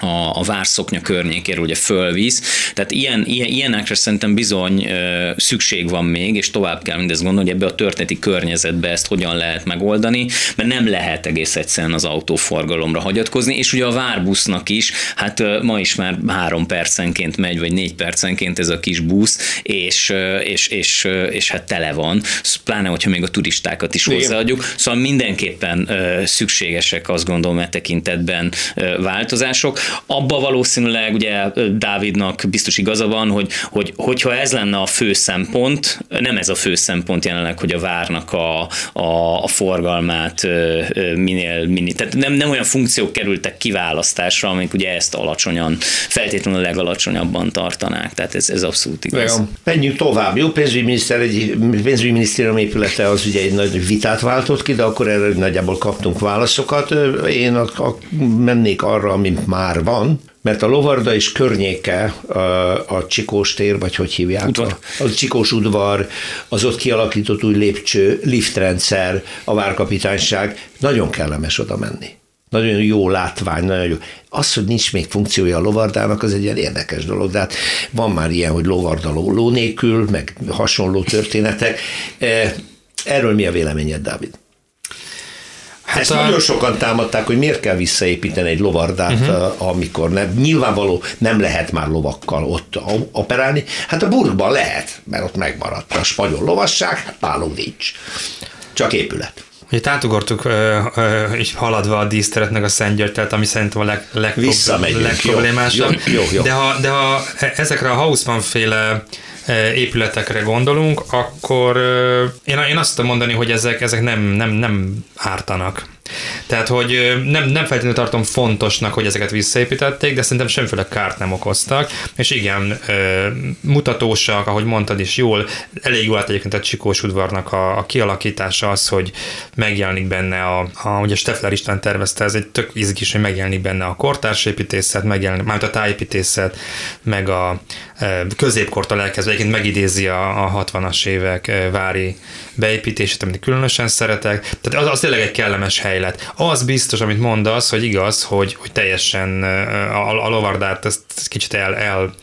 a, a várszoknya környékéről ugye fölvisz. Tehát ilyen, ilyen, ilyenekre szerintem bizony ö, szükség van még, és tovább kell mindezt gondolni, hogy ebbe a történeti környezetbe ezt hogyan lehet megoldani, mert nem lehet egész egyszerűen az autóforgalomra hagyatkozni, és ugye a várbusznak is, hát ö, ma is már három percenként megy, vagy négy percenként ez a kis busz, és, ö, és, és, ö, és hát tele van, pláne, hogyha még a turistákat is hozzáadjuk. Szóval mindenképpen ö, szükségesek azt gondolom e tekintetben ö, változások. Abba valószínűleg ugye Dávidnak biztos igaza van, hogy, hogy hogyha ez lenne a fő szempont, nem ez a fő szempont jelenleg, hogy a várnak a, a, a forgalmát minél, minél, tehát nem, nem olyan funkciók kerültek kiválasztásra, amik ugye ezt alacsonyan, feltétlenül a legalacsonyabban tartanák, tehát ez, ez abszolút igaz. Ja. Menjünk tovább. Jó, pénzügyminiszter, egy pénzügyminisztérium épülete az ugye egy nagy vitát váltott ki, de akkor erre nagyjából kaptunk válaszokat. Én a, a, mennék arra, amit már már van, mert a Lovarda és környéke a, a Csikós tér, vagy hogy hívják? Udvar. A, a Csikós udvar, az ott kialakított új lépcső, liftrendszer, a várkapitányság, nagyon kellemes oda menni. Nagyon jó látvány, nagyon jó. Az, hogy nincs még funkciója a lovardának, az egy ilyen érdekes dolog, de hát van már ilyen, hogy lovarda ló, ló nélkül, meg hasonló történetek. Erről mi a véleményed, Dávid? Hát Ezt a... nagyon sokan támadták, hogy miért kell visszaépíteni egy lovardát, uh-huh. amikor nem, nyilvánvaló nem lehet már lovakkal ott operálni. Hát a burgban lehet, mert ott megmaradt a spanyol lovasság, hát nálunk nincs. Csak épület. Itt átugortuk így haladva a díszteretnek a Szentgyörgytelt, ami szerintem a leg, leg, legproblémásabb. Jó, jó, jó. De, ha, de ha ezekre a Hausmann féle épületekre gondolunk, akkor én, én azt tudom mondani, hogy ezek, ezek nem, nem, nem ártanak. Tehát, hogy nem, nem feltétlenül tartom fontosnak, hogy ezeket visszaépítették, de szerintem semmiféle kárt nem okoztak, és igen, mutatósak, ahogy mondtad is jól, elég jól egyébként a Csikós udvarnak a, a kialakítása az, hogy megjelenik benne a, a ugye Steffler István tervezte, ez egy tök izgis, hogy megjelenik benne a kortárs építészet, megjelenik, már a tájépítészet, meg a középkortól elkezdve, egyébként megidézi a, a 60-as évek vári beépítését, amit különösen szeretek. Tehát az, az tényleg egy kellemes hely lett. Az biztos, amit mondasz, hogy igaz, hogy, hogy teljesen a, a lovardát ezt kicsit el, el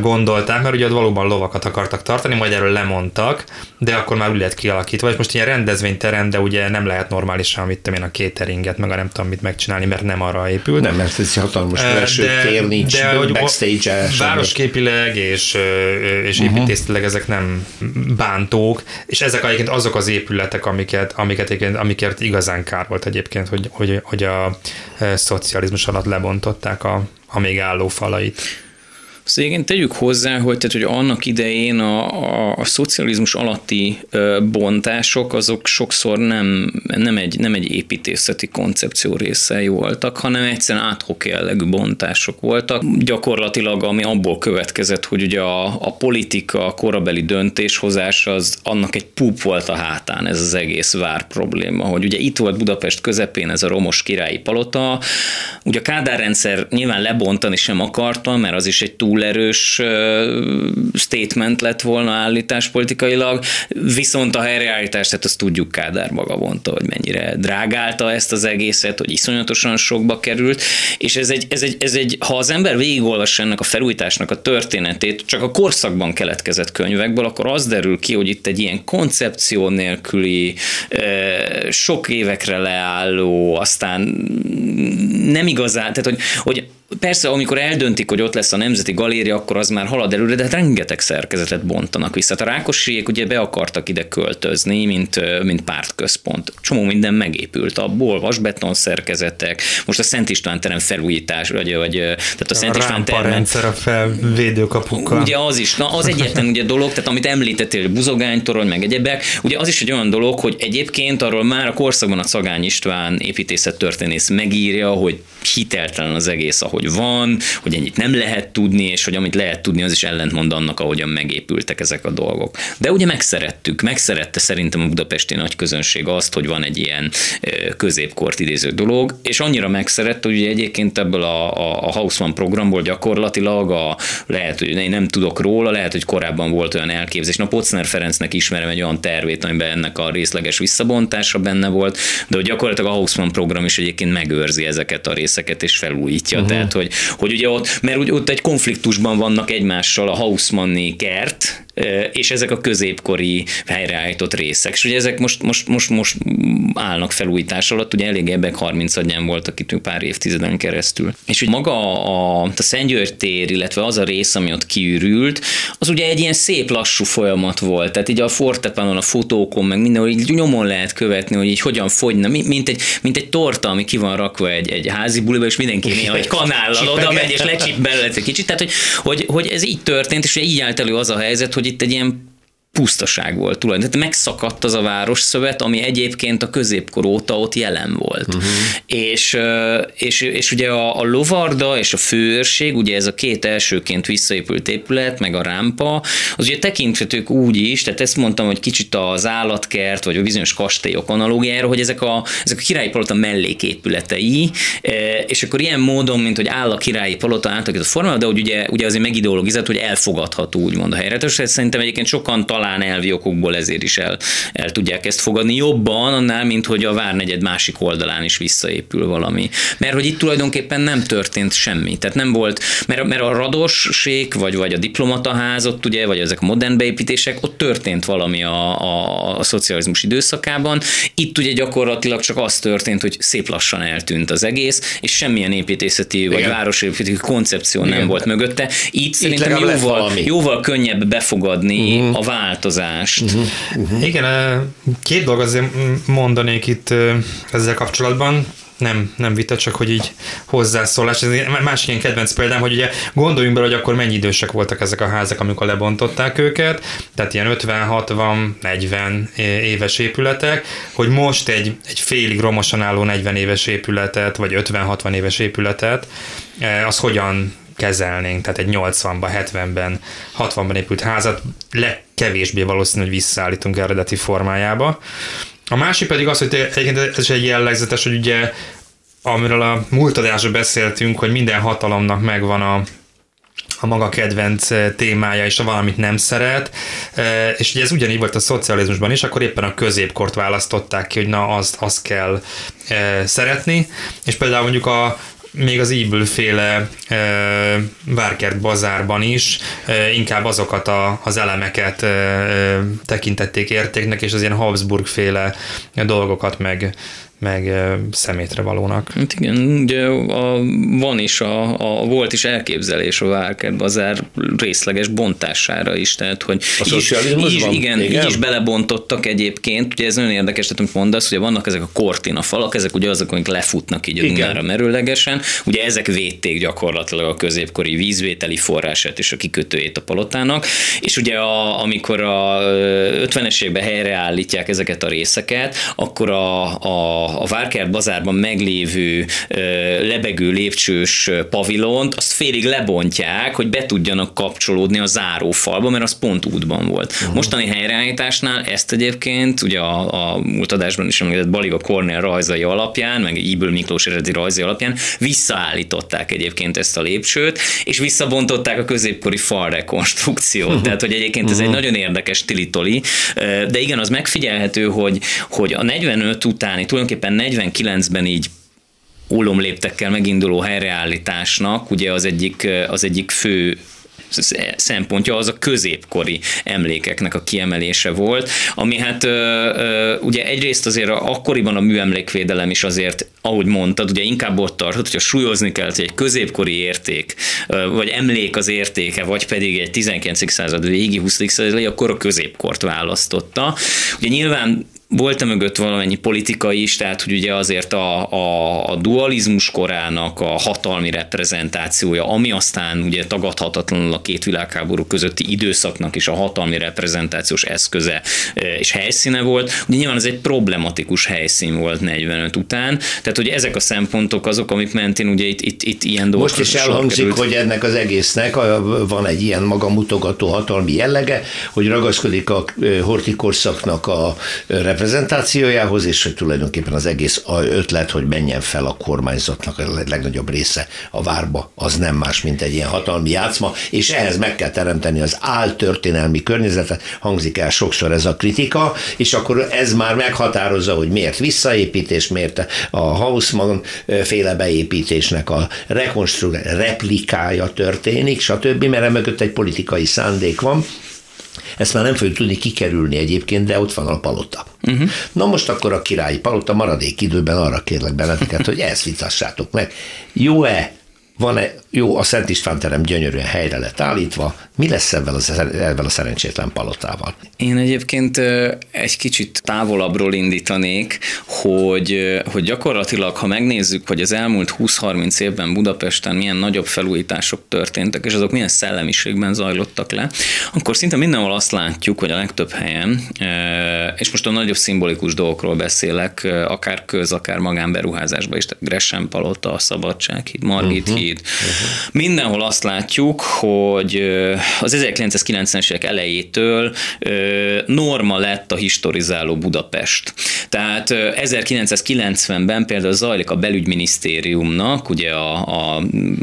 gondolták, mert ugye valóban lovakat akartak tartani, majd erről lemondtak, de akkor már úgy lett kialakítva, és most ilyen rendezvényterem, de ugye nem lehet normálisan, mit tudom én, a cateringet, meg a nem tudom mit megcsinálni, mert nem arra épült. Nem, mert ez hatalmas de, tér nincs, de, backstage Városképileg és, és uh-huh. építésztileg ezek nem bántók, és ezek egyébként azok az épületek, amiket, amiket, amiket, amiket igazán kár volt egyébként, hogy, hogy, hogy a szocializmus alatt lebontották a, a még álló falait. Szóval igen, tegyük hozzá, hogy, tehát, hogy annak idején a, a, a szocializmus alatti ö, bontások azok sokszor nem, nem, egy, nem egy építészeti koncepció részei voltak, hanem egyszerűen áthok jellegű bontások voltak. Gyakorlatilag, ami abból következett, hogy ugye a, a politika, a korabeli döntéshozás az annak egy pup volt a hátán, ez az egész vár probléma, hogy ugye itt volt Budapest közepén ez a romos királyi palota, ugye a Kádár rendszer nyilván lebontani sem akarta, mert az is egy túl túl erős statement lett volna állítás politikailag, viszont a helyreállítás, tehát azt tudjuk Kádár maga mondta, hogy mennyire drágálta ezt az egészet, hogy iszonyatosan sokba került, és ez egy, ez egy, ez egy ha az ember végigolvassa ennek a felújításnak a történetét, csak a korszakban keletkezett könyvekből, akkor az derül ki, hogy itt egy ilyen koncepció nélküli, sok évekre leálló, aztán nem igazán, tehát hogy, hogy Persze, amikor eldöntik, hogy ott lesz a Nemzeti Galéria, akkor az már halad előre, de hát rengeteg szerkezetet bontanak vissza. Hát a Rákosiék ugye be akartak ide költözni, mint, mint pártközpont. Csomó minden megépült abból, vasbeton szerkezetek, most a Szent István terem felújítás, vagy, vagy tehát a Szent a István terem. rendszer a felvédőkapukkal. Ugye az is, na az egyetlen ugye dolog, tehát amit említettél, buzogánytorony, meg egyebek, ugye az is egy olyan dolog, hogy egyébként arról már a korszakban a Szagány István építészet történész megírja, hogy hiteltelen az egész, ahogy hogy van, hogy ennyit nem lehet tudni, és hogy amit lehet tudni, az is ellentmond annak, ahogyan megépültek ezek a dolgok. De ugye megszerettük, megszerette szerintem a budapesti nagy közönség azt, hogy van egy ilyen középkort idéző dolog, és annyira megszerette, hogy egyébként ebből a, a, a Hausmann programból gyakorlatilag a, lehet, hogy én nem tudok róla, lehet, hogy korábban volt olyan elképzelés. Na, Pocner Ferencnek ismerem egy olyan tervét, amiben ennek a részleges visszabontása benne volt, de hogy gyakorlatilag a Hausmann program is egyébként megőrzi ezeket a részeket és felújítja. Uh-huh. Tehát, hogy, hogy ugye ott, mert úgy, ott egy konfliktusban vannak egymással a Hausmanni kert, és ezek a középkori helyreállított részek. És ugye ezek most, most, most, most állnak felújítás alatt, ugye elég ebbek 30 adján voltak itt pár évtizeden keresztül. És ugye maga a, a Szentgyörgy tér, illetve az a rész, ami ott kiürült, az ugye egy ilyen szép lassú folyamat volt. Tehát így a fortepanon, a fotókon, meg mindenhol így nyomon lehet követni, hogy így hogyan fogyna, mint egy, mint egy torta, ami ki van rakva egy, egy házi buliba, és mindenki néha egy kanállal oda megy, és lecsip belőle egy kicsit. Tehát, hogy, hogy, hogy, ez így történt, és így állt elő az a helyzet, hogy itt egy ilyen pusztaság volt tulajdonképpen. Megszakadt az a városszövet, ami egyébként a középkor óta ott jelen volt. Uh-huh. És, és, és ugye a, a lovarda és a főőrség, ugye ez a két elsőként visszaépült épület, meg a rámpa, az ugye tekinthetők úgy is, tehát ezt mondtam, hogy kicsit az állatkert, vagy a bizonyos kastélyok analógiára, hogy ezek a, ezek a királyi palota melléképületei, és akkor ilyen módon, mint hogy áll a királyi palota át a forma, de hogy ugye, ugye azért megideologizett, hogy elfogadható úgymond a helyre. Tehát szerintem egyébként sokan talán talán elvi okokból ezért is el, el tudják ezt fogadni jobban, annál, mint hogy a Várnegyed másik oldalán is visszaépül valami. Mert hogy itt tulajdonképpen nem történt semmi. Tehát nem volt, mert, mert a radossék, vagy, vagy a diplomataház ott ugye, vagy ezek a modern beépítések, ott történt valami a, a, a szocializmus időszakában. Itt ugye gyakorlatilag csak az történt, hogy szép lassan eltűnt az egész, és semmilyen építészeti Igen. vagy városépítészeti koncepció Igen. nem volt mögötte. Itt, Itt szerintem jóval, jóval könnyebb befogadni uh-huh. a vál változást. Uh-huh, uh-huh. Igen, két dolog azért mondanék itt ezzel kapcsolatban nem, nem vita, csak hogy így hozzászólás. Ez másik ilyen kedvenc példám, hogy ugye gondoljunk bele, hogy akkor mennyi idősek voltak ezek a házak, amikor lebontották őket, tehát ilyen 50-60-40 éves épületek, hogy most egy, egy félig romosan álló 40 éves épületet, vagy 50-60 éves épületet, az hogyan kezelnénk, tehát egy 80-ban, 70-ben, 60-ban épült házat legkevésbé valószínű, hogy visszaállítunk eredeti formájába. A másik pedig az, hogy egyébként ez is egy jellegzetes, hogy ugye amiről a múlt beszéltünk, hogy minden hatalomnak megvan a, a maga kedvenc témája, és a valamit nem szeret, és ugye ez ugyanígy volt a szocializmusban is, akkor éppen a középkort választották ki, hogy na, azt, azt kell szeretni, és például mondjuk a még az Íbül féle e, Várkert bazárban is e, inkább azokat a, az elemeket e, tekintették értéknek, és az ilyen Habsburg féle dolgokat meg, meg szemétre valónak. Hát igen, ugye a, van is, a, a, volt is elképzelés a Várkert bazár részleges bontására is, tehát hogy a is, is, igen, igen, így is belebontottak egyébként, ugye ez nagyon érdekes, tehát amit mondasz, hogy vannak ezek a kortina falak, ezek ugye azok, amik lefutnak így a Dunára merőlegesen, ugye ezek védték gyakorlatilag a középkori vízvételi forrását és a kikötőjét a palotának, és ugye a, amikor a 50-es években helyreállítják ezeket a részeket, akkor a, a a Várkert bazárban meglévő lebegő lépcsős pavilont, azt félig lebontják, hogy be tudjanak kapcsolódni a zárófalba, mert az pont útban volt. Uh-huh. Mostani helyreállításnál ezt egyébként, ugye a, a múlt adásban is említett Baliga Cornell rajzai alapján, meg Iből Miklós eredeti rajzai alapján visszaállították egyébként ezt a lépcsőt, és visszabontották a középkori fal rekonstrukciót. Uh-huh. Tehát, hogy egyébként ez egy nagyon érdekes tilitoli, de igen, az megfigyelhető, hogy, hogy a 45 utáni tulajdonképpen tulajdonképpen 49-ben így ólomléptekkel meginduló helyreállításnak ugye az egyik, az egyik fő szempontja az a középkori emlékeknek a kiemelése volt, ami hát ugye egyrészt azért akkoriban a műemlékvédelem is azért, ahogy mondtad, ugye inkább ott tartott, hogyha súlyozni kell, hogy egy középkori érték, vagy emlék az értéke, vagy pedig egy 19. század végi, 20. század akkor a középkort választotta. Ugye nyilván volt mögött valamennyi politikai is, tehát hogy ugye azért a, a, a dualizmus korának a hatalmi reprezentációja, ami aztán ugye tagadhatatlanul a két világháború közötti időszaknak is a hatalmi reprezentációs eszköze és helyszíne volt. Ugye nyilván ez egy problematikus helyszín volt 45 után, tehát hogy ezek a szempontok azok, amik mentén ugye itt, itt, itt ilyen dolgok. Most is elhangzik, került. hogy ennek az egésznek van egy ilyen magamutogató hatalmi jellege, hogy ragaszkodik a hortikorszaknak a reprezentációjához, és hogy tulajdonképpen az egész ötlet, hogy menjen fel a kormányzatnak a legnagyobb része a várba, az nem más, mint egy ilyen hatalmi játszma, és ehhez meg kell teremteni az áltörténelmi környezetet, hangzik el sokszor ez a kritika, és akkor ez már meghatározza, hogy miért visszaépítés, miért a Hausmann féle beépítésnek a rekonstru- replikája történik, stb., mert mögött egy politikai szándék van, ezt már nem fogjuk tudni kikerülni egyébként, de ott van a palota. Uh-huh. Na most akkor a királyi palota maradék időben arra kérlek benneteket, hogy ezt vitassátok meg. Jó-e van-e, jó, a Szent István terem gyönyörűen helyre lett állítva, mi lesz ebben a, ebben a szerencsétlen palotával? Én egyébként egy kicsit távolabbról indítanék, hogy, hogy gyakorlatilag, ha megnézzük, hogy az elmúlt 20-30 évben Budapesten milyen nagyobb felújítások történtek, és azok milyen szellemiségben zajlottak le, akkor szinte mindenhol azt látjuk, hogy a legtöbb helyen, és most a nagyobb szimbolikus dolgokról beszélek, akár köz, akár magánberuházásban is, tehát Gresham Palota, a Szabadsághíd, Margit uh-huh. híd, uh-huh. Mindenhol azt látjuk, hogy az 1990-es évek elejétől norma lett a historizáló Budapest. Tehát 1990-ben például zajlik a belügyminisztériumnak, ugye a, a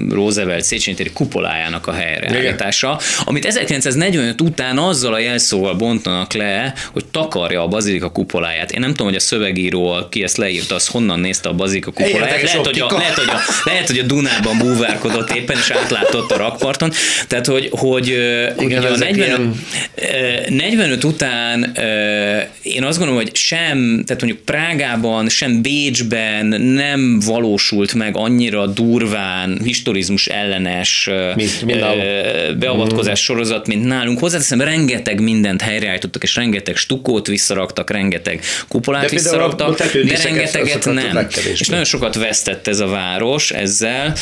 Roosevelt Széchenyi téri kupolájának a helyreállítása, amit 1945 után azzal a jelszóval bontanak le, hogy takarja a bazilika kupoláját. Én nem tudom, hogy a szövegíró, aki ezt leírta, az honnan nézte a bazilika kupoláját. Lehet, hogy a, lehet, hogy a, lehet, hogy a Dunában búvárkodott éppen, és átlátott a rakparton. Tehát, hogy, hogy, Igen, a 45, ilyen... 45 után én azt gondolom, hogy sem, tehát mondjuk Prágában, sem Bécsben nem valósult meg annyira durván historizmus ellenes mint, mint beavatkozás mm. sorozat, mint nálunk. Hozzáteszem, rengeteg mindent helyreállítottak, és rengeteg stukót visszaraktak, rengeteg kupolát de visszaraktak, de rengeteget nem. És nagyon sokat vesztett ez a város ezzel,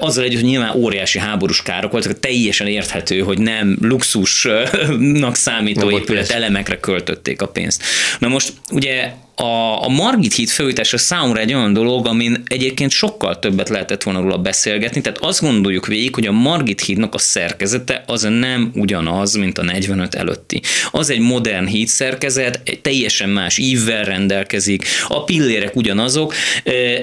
azzal együtt, hogy nyilván óriási háborús károk voltak, teljesen érthető, hogy nem luxusnak számító épület elemekre költötték a pénzt. Na most ugye a, a Margit híd főítása számomra egy olyan dolog, amin egyébként sokkal többet lehetett volna róla beszélgetni, tehát azt gondoljuk végig, hogy a Margit hídnak a szerkezete az nem ugyanaz, mint a 45 előtti. Az egy modern híd szerkezet, egy teljesen más ívvel rendelkezik, a pillérek ugyanazok.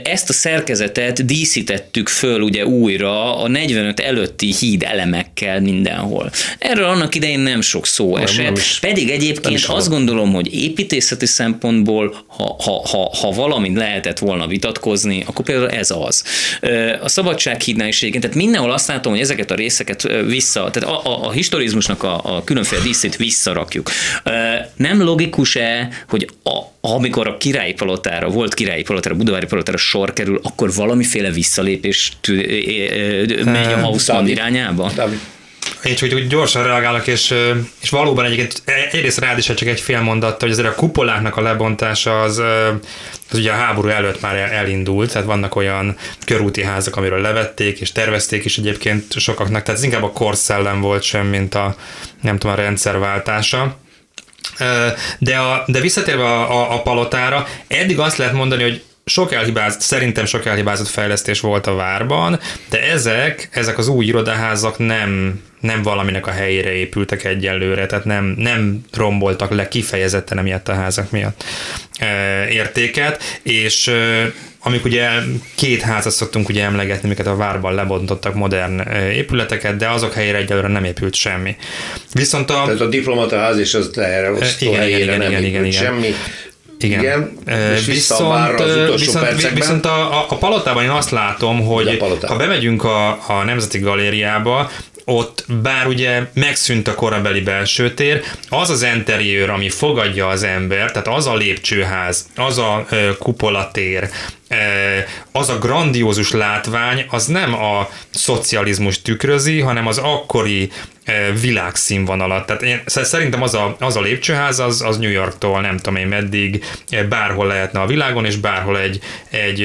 Ezt a szerkezetet díszítettük föl ugye újra a 45 előtti híd elemekkel mindenhol. Erről annak idején nem sok szó nem, esett, nem is, pedig egyébként azt gondolom, hogy építészeti szempontból ha, ha, ha, ha valamint lehetett volna vitatkozni, akkor például ez az. A szabadsághídnál is egyébként, tehát mindenhol azt látom, hogy ezeket a részeket vissza, tehát a, a, a historizmusnak a, a különféle díszét visszarakjuk. Nem logikus-e, hogy a, amikor a királyi palotára, volt királyi palotára, budavári palotára sor kerül, akkor valamiféle visszalépés megy a Hausmann irányába? David. Én csak hogy gyorsan reagálok, és, és valóban egyébként egyrészt rád is csak egy fél mondat, hogy azért a kupoláknak a lebontása az, az ugye a háború előtt már elindult, tehát vannak olyan körúti házak, amiről levették, és tervezték is egyébként sokaknak, tehát ez inkább a korszellem volt sem, mint a, nem tudom, a rendszerváltása. De, a, de visszatérve a, a, a palotára, eddig azt lehet mondani, hogy sok elhibázott, szerintem sok elhibázott fejlesztés volt a várban, de ezek, ezek az új irodaházak nem, nem valaminek a helyére épültek egyelőre, tehát nem, nem romboltak le kifejezetten emiatt a házak miatt e, értéket, és e, amik ugye két házat szoktunk ugye emlegetni, amiket a várban lebontottak modern épületeket, de azok helyére egyelőre nem épült semmi. Viszont a... Tehát a diplomataház és az erre osztó igen, helyére igen, nem igen, épült igen, semmi. Igen. Igen. És viszont, az viszont, viszont a, a palotában én azt látom, hogy ha bemegyünk a, a Nemzeti Galériába, ott bár ugye megszűnt a korabeli belső tér, az az interiőr, ami fogadja az ember, tehát az a lépcsőház, az a kupolatér, az a grandiózus látvány, az nem a szocializmus tükrözi, hanem az akkori világszínvonalat. Tehát én, szerintem az a, az a lépcsőház, az, az New Yorktól nem tudom én meddig, bárhol lehetne a világon, és bárhol egy, egy,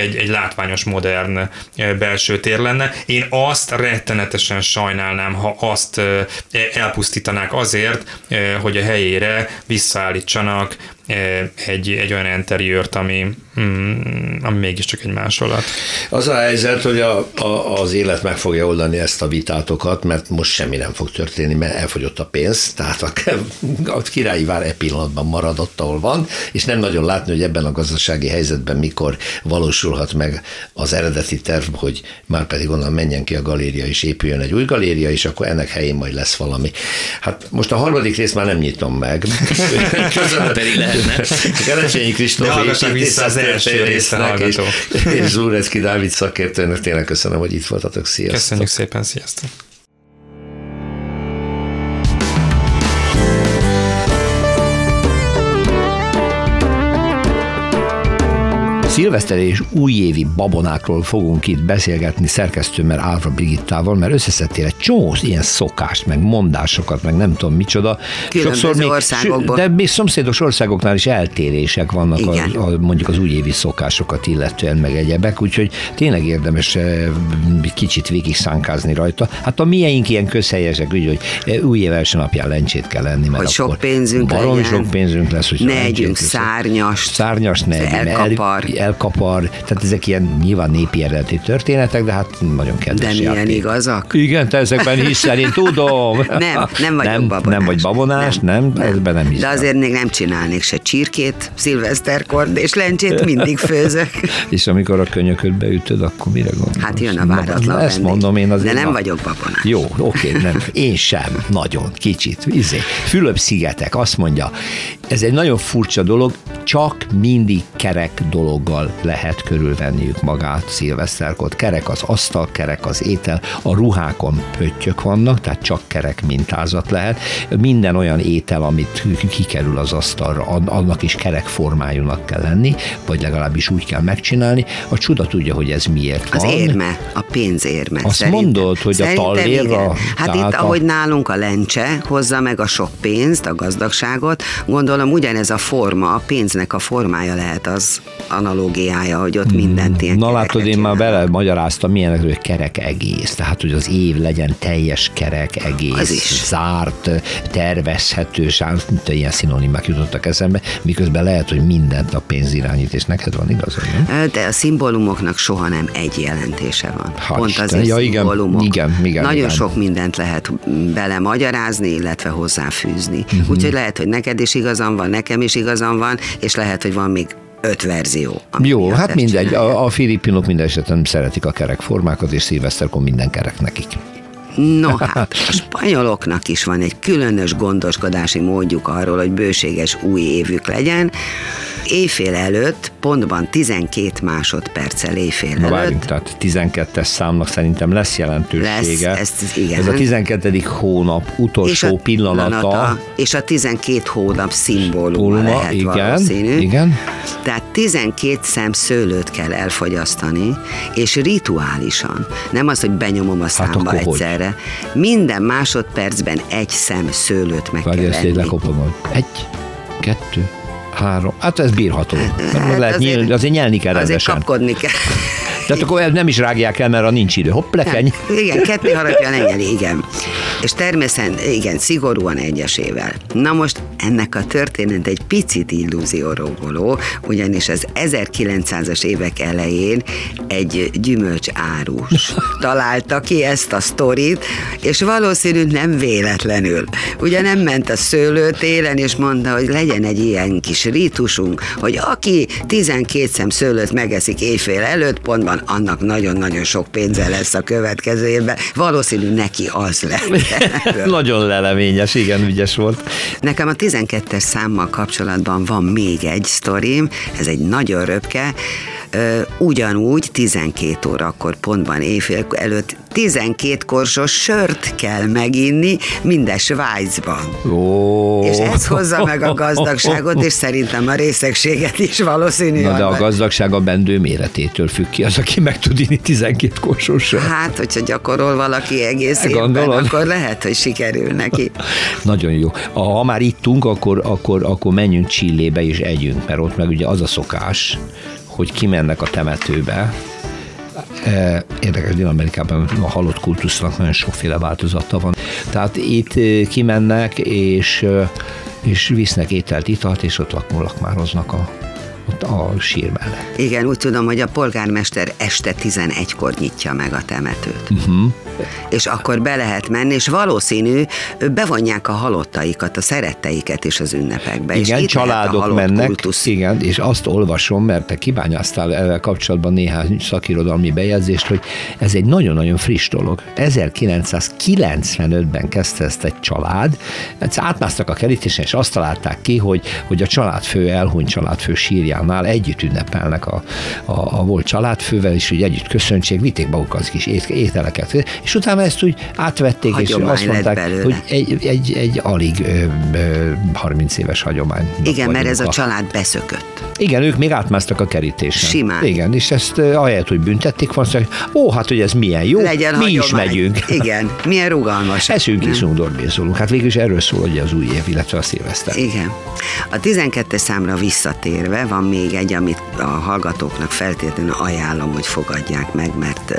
egy, egy látványos, modern belső tér lenne. Én azt rettenetesen sajnálnám, ha azt elpusztítanák azért, hogy a helyére visszaállítsanak egy, egy olyan interiőrt, ami, mm, ami mégiscsak egy másolat. Az a helyzet, hogy a, a, az élet meg fogja oldani ezt a vitátokat, mert most semmi nem fog történni, mert elfogyott a pénz, tehát a, a királyi vár e pillanatban maradott, ahol van, és nem nagyon látni, hogy ebben a gazdasági helyzetben mikor valósulhat meg az eredeti terv, hogy már pedig onnan menjen ki a galéria, és épüljön egy új galéria, és akkor ennek helyén majd lesz valami. Hát most a harmadik részt már nem nyitom meg. Köszönöm. pedig lehetne. Kerecsényi Kristóf az első részre és, és Zsúrecki Dávid szakértőnek tényleg köszönöm, hogy itt voltatok. Sziasztok! Köszönjük szépen, sziasztok! Szilveszter és újévi babonákról fogunk itt beszélgetni szerkesztőmmel Árva Brigittával, mert összeszedtél egy csomó ilyen szokást, meg mondásokat, meg nem tudom micsoda. Sokszor még, országokból. De még szomszédos országoknál is eltérések vannak a, a, mondjuk az újévi szokásokat illetően, meg egyebek, úgyhogy tényleg érdemes eh, kicsit végig szánkázni rajta. Hát a mieink ilyen közhelyesek, úgy, hogy eh, új év első napján lencsét kell lenni, mert hogy sok pénzünk legyen. sok pénzünk lesz, hogy ne együnk szárnyas, szárnyas ne elkapar. El, elkapar, tehát ezek ilyen nyilván népi eredeti történetek, de hát nagyon kedves De milyen igazak? Igen, te ezekben hiszel, én tudom. nem, nem vagyok nem, babonás. Nem vagy babonás, nem, nem, nem. ebben nem hiszem. De azért még nem csinálnék se csirkét, szilveszterkor, és lencsét mindig főzök. és amikor a könyököt beütöd, akkor mire gondolsz? Hát jön a váratlan Ezt mondom én azért. De nem vagyok babonás. Jó, oké, nem. Én sem, nagyon, kicsit. Izé. Fülöp-szigetek azt mondja, ez egy nagyon furcsa dolog, csak mindig kerek dologgal lehet körülvenniük magát szilveszterkot. Kerek az asztal, kerek az étel, a ruhákon pöttyök vannak, tehát csak kerek mintázat lehet. Minden olyan étel, amit kikerül az asztalra, annak is kerek formájúnak kell lenni, vagy legalábbis úgy kell megcsinálni. A csuda tudja, hogy ez miért van. Az érme, a pénzérme. Azt szerintem. mondod, hogy szerintem a tallérra... Hát itt, a... ahogy nálunk a lencse hozza meg a sok pénzt, a gazdagságot, gondolom ugyanez a forma, a pénznek a formája lehet az analógiája, hogy ott mindent ilyen Na látod, én már bele magyaráztam, milyen hogy kerek egész, tehát hogy az év legyen teljes kerek egész, az is. zárt, tervezhető, mint ilyen szinonimák jutottak eszembe, miközben lehet, hogy mindent a pénz irányít, és neked van igazad, nem? De a szimbólumoknak soha nem egy jelentése van. Ha Pont az ja, igen, igen, igen, Nagyon igen. sok mindent lehet bele magyarázni, illetve hozzáfűzni. Uh-huh. Úgyhogy lehet, hogy neked is igazam van, nekem is igazam van, és lehet, hogy van még öt verzió. Jó, hát mindegy, a, a filipinok minden esetben szeretik a kerek formákat, és szilveszterkor minden kerek nekik. No hát, a spanyoloknak is van egy különös gondoskodási módjuk arról, hogy bőséges új évük legyen. Éjfél előtt, pontban 12 másodperccel éjfél Na, előtt. Várjunk, tehát 12-es számnak szerintem lesz jelentősége. Lesz, ezt, igen. Ez a 12. hónap utolsó és a pillanata. pillanata. És a 12 hónap szimbóluma lehet igen, valószínű. Igen. Tehát 12 szem szőlőt kell elfogyasztani, és rituálisan. Nem az, hogy benyomom a számba hát egyszerre, percre. Minden másodpercben egy szem szőlőt meg Várj, kell ezt venni. Egy, kettő, három. Hát ez bírható. Hát lehet azért, nyílni, azért nyelni kell Azért kapkodni kell. Tehát akkor nem is rágják el, mert a nincs idő. Hopp, lekeny. Igen, ketté harapja lenyeli, igen. És természetesen, igen, szigorúan egyesével. Na most ennek a történet egy picit illúzióról való, ugyanis az 1900-as évek elején egy gyümölcs árus találta ki ezt a sztorit, és valószínű nem véletlenül. Ugye nem ment a szőlőtélen, és mondta, hogy legyen egy ilyen kis rítusunk, hogy aki 12 szem szőlőt megeszik éjfél előtt, pontban van, annak nagyon-nagyon sok pénze lesz a következő évben. Valószínű neki az lett. nagyon leleményes, igen, ügyes volt. Nekem a 12-es számmal kapcsolatban van még egy sztorim, ez egy nagyon röpke, ugyanúgy 12 órakor pontban éjfél előtt 12 korsos sört kell meginni minden Svájcban. Oh. És ez hozza meg a gazdagságot, és szerintem a részegséget is valószínű. Na de a gazdagság a bendő méretétől függ ki, az, aki meg tud inni 12 korsos sört. Hát, hogyha gyakorol valaki egész évben, akkor lehet, hogy sikerül neki. Nagyon jó. Ha már ittunk, akkor, akkor, akkor menjünk Csillébe és együnk, mert ott meg ugye az a szokás, hogy kimennek a temetőbe, Érdekes, Dél-Amerikában a halott kultusznak nagyon sokféle változata van. Tehát itt e, kimennek, és, e, és visznek ételt, italt, és ott lakmároznak a a sír mellett. Igen, úgy tudom, hogy a polgármester este 11-kor nyitja meg a temetőt. Uh-huh. És akkor be lehet menni, és valószínű, bevonják a halottaikat, a szeretteiket is az ünnepekbe. Igen, és családok mennek, kultusz. igen, és azt olvasom, mert te kibányáztál ezzel kapcsolatban néhány szakirodalmi bejegyzést, hogy ez egy nagyon-nagyon friss dolog. 1995-ben kezdte ezt egy család, átmásztak a kerítésen, és azt találták ki, hogy, hogy a családfő, elhunyt családfő sírja Máriánál együtt ünnepelnek a, a, a volt családfővel, és úgy együtt köszöntsék, vitték maguk az kis ét, ételeket, és utána ezt úgy átvették, hagyomány és azt mondták, hogy egy, egy, egy alig ö, ö, 30 éves hagyomány. Igen, mert ez a család beszökött. Igen, ők még átmásztak a kerítésen. Simán. Igen, és ezt ahelyett, hogy büntették, van, hogy ó, hát, hogy ez milyen jó, Legyen mi hagyomány. is megyünk. Igen, milyen rugalmas. Eszünk is undorbézolunk. Hát végül is erről szól hogy az új év, illetve a szilveszter. Igen. A 12 számra visszatérve van még egy, amit a hallgatóknak feltétlenül ajánlom, hogy fogadják meg, mert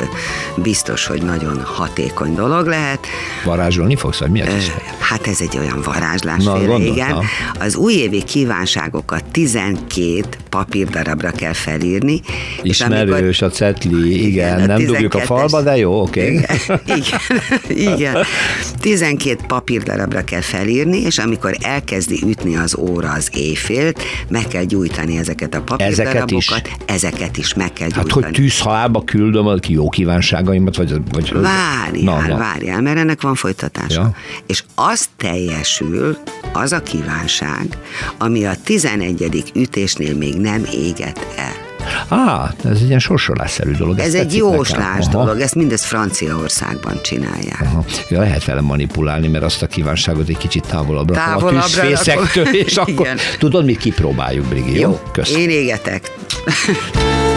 biztos, hogy nagyon hatékony dolog lehet. Varázsolni fogsz, vagy mi ez? Hát ez egy olyan varázslás, Na, féle, igen. Az újévi kívánságokat 12 papírdarabra kell felírni. Ismerős és amikor, a cetli, igen, igen nem dugjuk a falba, de jó, oké. Okay. Igen, igen, igen. 12 papírdarabra kell felírni, és amikor elkezdi ütni az óra az éjfélt, meg kell gyújtani ezeket a papírdarabokat, ezeket is, ezeket is meg kell gyújtani. Hát, hogy tűzhalálba küldöm a jó kívánságaimat, vagy... vagy várjál, na, na. várjál, mert ennek van folytatása. Ja. És az teljesül, az a kívánság, ami a 11. ütésnél még nem éget el. Á, ez egy ilyen sorsolásszerű dolog. Ez, ez egy jóslás nekem. dolog, ezt mindezt Franciaországban csinálják. Aha. Ja, lehet vele manipulálni, mert azt a kívánságot egy kicsit távolabbra, távolabbra a tűzfészektől, és akkor tudod, mi kipróbáljuk, Brigi, jó? jó? Köszönöm. Én égetek.